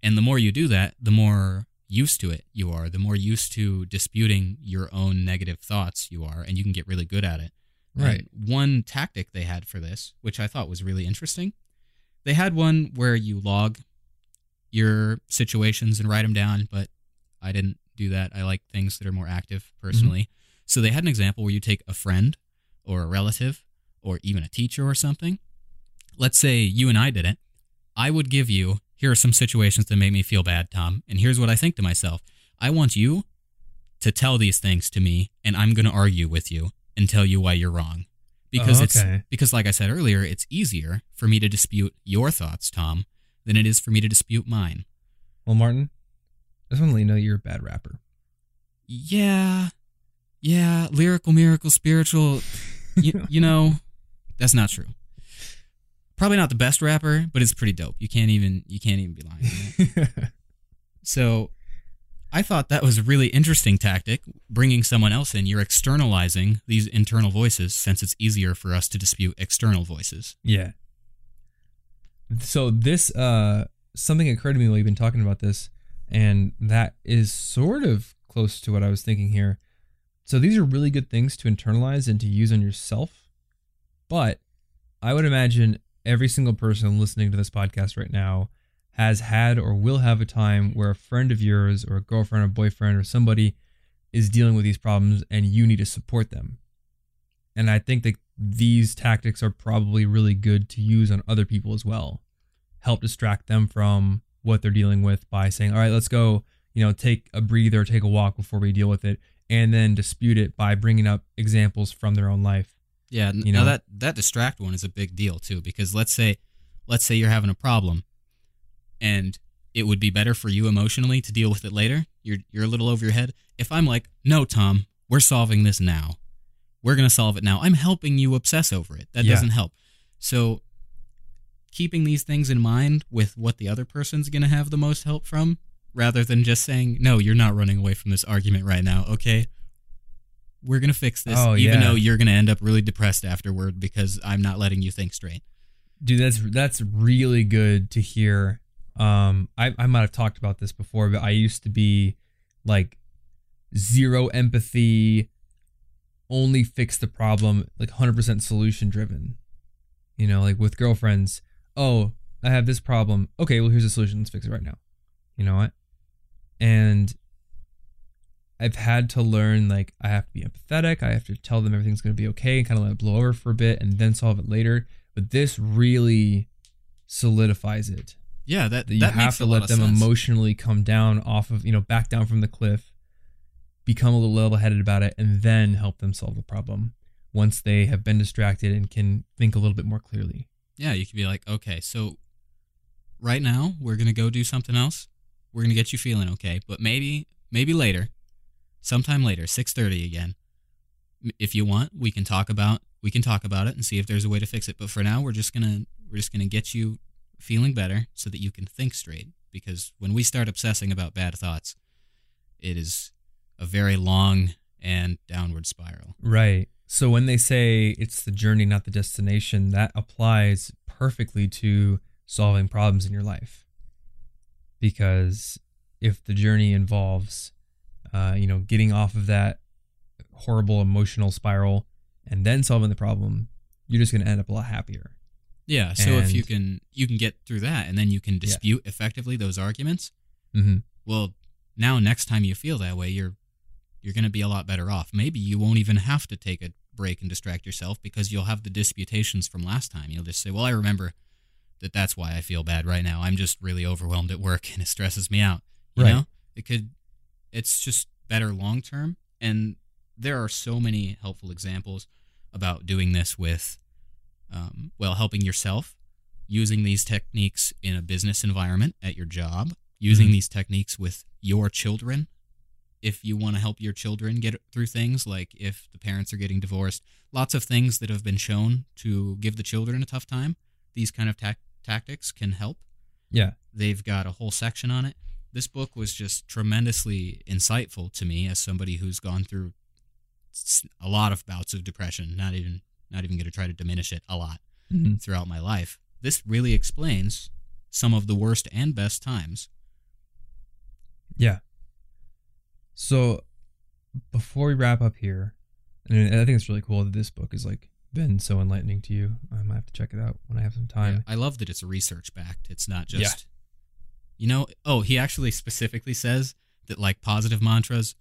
And the more you do that, the more used to it you are, the more used to disputing your own negative thoughts you are, and you can get really good at it. Right. And one tactic they had for this, which I thought was really interesting, they had one where you log your situations and write them down, but I didn't do that. I like things that are more active personally. Mm-hmm. So they had an example where you take a friend or a relative or even a teacher or something. Let's say you and I did it. I would give you, here are some situations that made me feel bad, Tom, and here's what I think to myself. I want you to tell these things to me, and I'm going to argue with you and tell you why you're wrong. Because Oh, it's because like I said earlier, it's easier for me to dispute your thoughts, Tom, than it is for me to dispute mine. Well, Martin, I just want to let you know you're a bad rapper. Yeah. Yeah, lyrical, miracle, spiritual, you, you know, that's not true. Probably not the best rapper, but it's pretty dope. You can't even you can't even be lying. So I thought that was a really interesting tactic, bringing someone else in. You're externalizing these internal voices since it's easier for us to dispute external voices. yeah. So this uh something occurred to me while you've been talking about this, and that is sort of close to what I was thinking here. So these are really good things to internalize and to use on yourself. But I would imagine every single person listening to this podcast right now has had or will have a time where a friend of yours or a girlfriend or boyfriend or somebody is dealing with these problems and you need to support them. And I think that these tactics are probably really good to use on other people as well. Help distract them from what they're dealing with by saying, "All right, let's go, you know, take a breather, take a walk before we deal with it." And then dispute it by bringing up examples from their own life. Yeah, You know that that distract one is a big deal too because let's say let's say you're having a problem and it would be better for you emotionally to deal with it later. You're you're a little over your head. If I'm like, "No, Tom, we're solving this now. We're going to solve it now." I'm helping you obsess over it. That Yeah. doesn't help. So keeping these things in mind with what the other person's going to have the most help from rather than just saying, "No, you're not running away from this argument right now." Okay? We're going to fix this Oh, even yeah. though you're going to end up really depressed afterward because I'm not letting you think straight. Dude, that's that's really good to hear. Um, I I might have talked about this before, but I used to be like zero empathy, only fix the problem, like hundred percent solution driven. You know, like with girlfriends. Oh, I have this problem. Okay, well here's a solution. Let's fix it right now. You know what? And I've had to learn like I have to be empathetic. I have to tell them everything's going to be okay and kind of let it blow over for a bit and then solve it later. But this really solidifies it. Yeah, that That you that have to let them sense. emotionally come down off of, you know, back down from the cliff, become a little level headed about it, and then help them solve the problem once they have been distracted and can think a little bit more clearly. Yeah, you could be like, okay, so right now we're gonna go do something else. We're gonna get you feeling okay, but maybe maybe later, sometime later, six thirty again. If you want, we can talk about we can talk about it and see if there's a way to fix it. But for now, we're just gonna we're just gonna get you feeling better so that you can think straight. Because when we start obsessing about bad thoughts, it is a very long and downward spiral. Right. So when they say it's the journey, not the destination, that applies perfectly to solving problems in your life. Because if the journey involves, uh, you know, getting off of that horrible emotional spiral and then solving the problem, you're just going to end up a lot happier. Yeah, so if you can you can get through that and then you can dispute effectively those arguments, Mm-hmm. well, now next time you feel that way, you're you're going to be a lot better off. Maybe you won't even have to take a break and distract yourself because you'll have the disputations from last time. You'll just say, "Well, I remember that that's why I feel bad right now. I'm just really overwhelmed at work and it stresses me out." You Right. know? It could it's just better long term and there are so many helpful examples about doing this with um, well helping yourself using these techniques in a business environment at your job using Mhm. these techniques with your children. If you want to help your children get through things like if the parents are getting divorced lots of things that have been shown to give the children a tough time. These kind of tac tactics can help. Yeah. they've got a whole section on it this book was just tremendously insightful to me as somebody who's gone through a lot of bouts of depression not even not even going to try to diminish it a lot Mm-hmm. throughout my life this really explains some of the worst and best times Yeah. So before we wrap up here, and I think it's really cool that this book has like been so enlightening to you. I might have to check it out when I have some time. Yeah, I love that it's research backed. It's not just, you know. Oh, he actually specifically says that like positive mantras,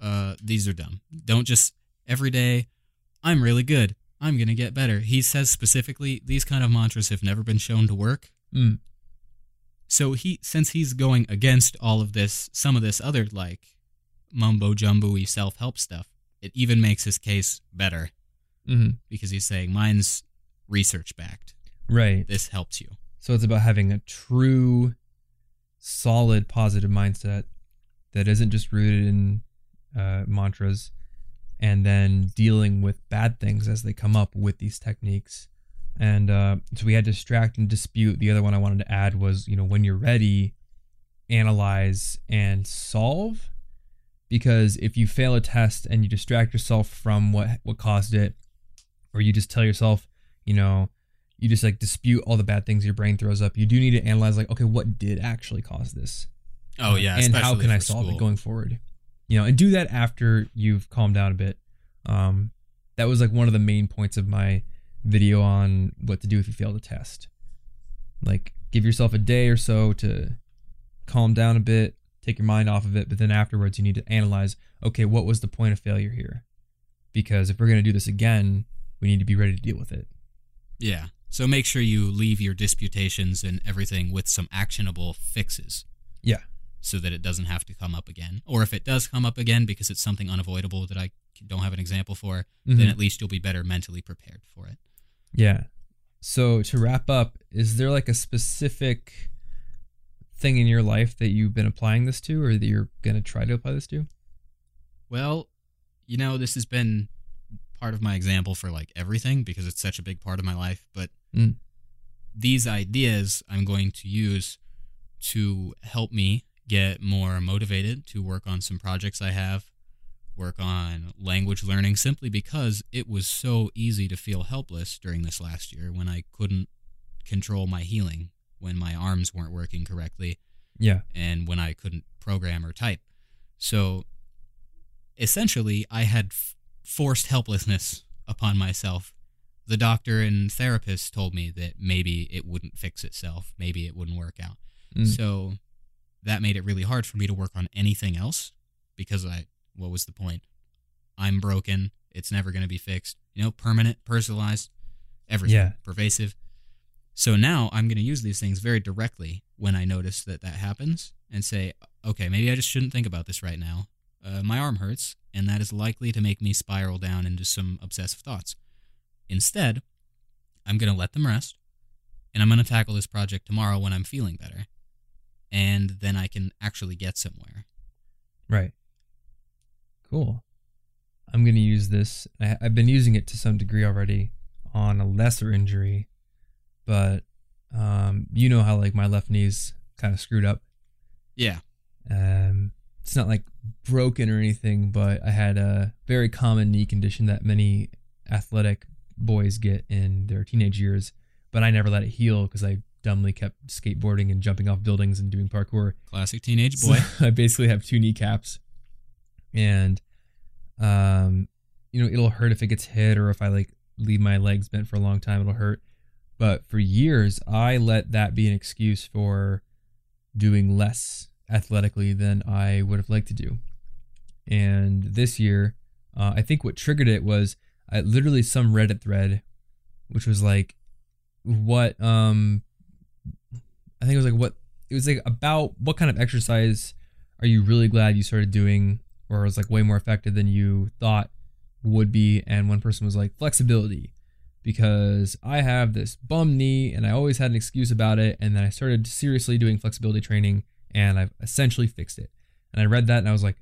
uh, these are dumb. Don't just every day. I'm really good. I'm gonna get better. He says specifically these kind of mantras have never been shown to work. Mm. So he, since he's going against all of this, some of this other like mumbo jumbo self help stuff, it even makes his case better hmm because he's saying mine's research backed. Right. This helps you. So it's about having a true, solid, positive mindset that isn't just rooted in uh, mantras, and then dealing with bad things as they come up with these techniques. And uh, so we had distract and dispute. The other one I wanted to add was, you know, when you're ready, analyze and solve. Because if you fail a test and you distract yourself from what what caused it, or you just tell yourself, you know, you just like dispute all the bad things your brain throws up. You do need to analyze like, okay, what did actually cause this? Oh yeah, and how can I solve school. it going forward? You know, and do that after you've calmed down a bit. Um, that was like one of the main points of my video on what to do if you fail the test. Like, give yourself a day or so to calm down a bit, take your mind off of it, but then afterwards you need to analyze okay, what was the point of failure here? Because if we're going to do this again, we need to be ready to deal with it. Yeah. So make sure you leave your disputations and everything with some actionable fixes. Yeah. So that it doesn't have to come up again. Or if it does come up again because it's something unavoidable that I don't have an example for, then Mhm. at least you'll be better mentally prepared for it. Yeah. So to wrap up, is there like a specific thing in your life that you've been applying this to or that you're going to try to apply this to? Well, you know, this has been part of my example for like everything because it's such a big part of my life. But Mm. these ideas I'm going to use to help me get more motivated to work on some projects I have, work on language learning, simply because it was so easy to feel helpless during this last year when I couldn't control my healing, when my arms weren't working correctly Yeah. and when I couldn't program or type. So essentially, I had f- forced helplessness upon myself. The doctor and therapist told me that maybe it wouldn't fix itself, maybe it wouldn't work out. Mm. So that made it really hard for me to work on anything else because I, what was the point? I'm broken. It's never going to be fixed. You know, permanent, personalized, everything, Yeah. pervasive. So now I'm going to use these things very directly when I notice that that happens and say, okay, maybe I just shouldn't think about this right now. Uh, my arm hurts, and that is likely to make me spiral down into some obsessive thoughts. Instead, I'm going to let them rest, and I'm going to tackle this project tomorrow when I'm feeling better. And then I can actually get somewhere. Right. Cool. I'm going to use this. I, I've been using it to some degree already on a lesser injury, but um, you know how like my left knee's kind of screwed up. Yeah. Um, it's not like broken or anything, but I had a very common knee condition that many athletic boys get in their teenage years. But I never let it heal because I dumbly kept skateboarding and jumping off buildings and doing parkour. Classic teenage boy. So I basically have two kneecaps, and um, you know, it'll hurt if it gets hit or if I like leave my legs bent for a long time, it'll hurt. But for years, I let that be an excuse for doing less athletically than I would have liked to do. And this year, uh, I think what triggered it was I, literally some Reddit thread, which was like, what um, I think it was like what it was like about what kind of exercise are you really glad you started doing or was like way more effective than you thought would be and one person was like flexibility because I have this bum knee and I always had an excuse about it and then I started seriously doing flexibility training and I've essentially fixed it. And I read that and I was like,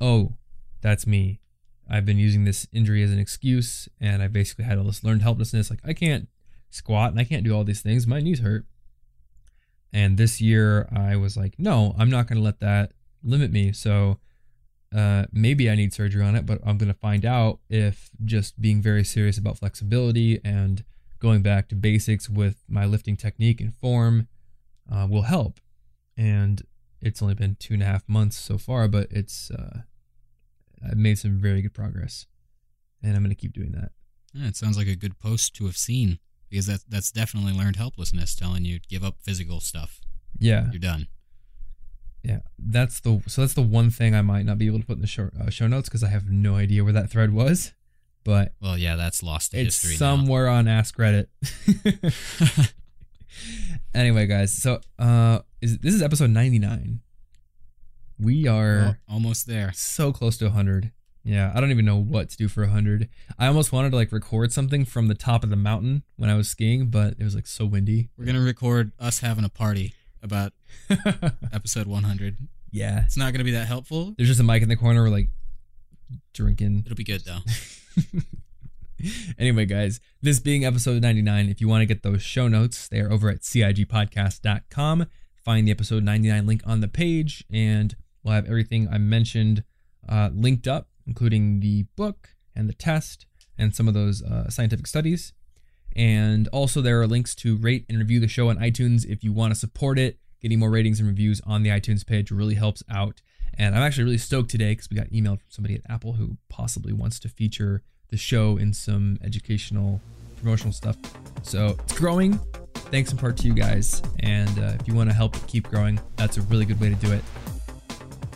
"Oh, that's me. I've been using this injury as an excuse and I basically had all this learned helplessness like I can't squat and I can't do all these things. My knees hurt." And this year I was like, "No, I'm not going to let that limit me." So uh, maybe I need surgery on it, but I'm going to find out if just being very serious about flexibility and going back to basics with my lifting technique and form uh, will help. And it's only been two and a half months so far, but it's uh, I've made some very good progress, and I'm going to keep doing that. Yeah, it sounds like a good post to have seen because that, that's definitely learned helplessness telling you give up physical stuff. Yeah, You're done. yeah. That's the so that's the one thing I might not be able to put in the show, uh, show notes because I have no idea where that thread was, but Well, yeah, that's lost to it's history somewhere on Ask Reddit. anyway, guys, so uh, is this is episode ninety nine. We are almost there. so close to hundred. Yeah, I don't even know what to do for hundred. I almost wanted to like record something from the top of the mountain when I was skiing, but it was like so windy. We're gonna record us having a party about episode 100. yeah, It's not gonna be that helpful. there's just a mic in the corner. We're like drinking. It'll be good though. anyway, guys, this being episode 99, if you want to get those show notes, they are over at cigpodcast.com. Find the episode 99 link on the page, and we'll have everything I mentioned uh, linked up, including the book and the test and some of those uh, scientific studies. And also, there are links to rate and review the show on iTunes if you want to support it. Getting more ratings and reviews on the iTunes page really helps out. And I'm actually really stoked today because we got emailed from somebody at Apple who possibly wants to feature the show in some educational promotional stuff. So it's growing. Thanks in part to you guys. And uh, if you want to help keep growing, that's a really good way to do it.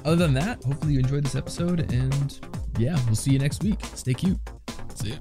Other than that, hopefully you enjoyed this episode. And yeah, we'll see you next week. Stay cute. See ya.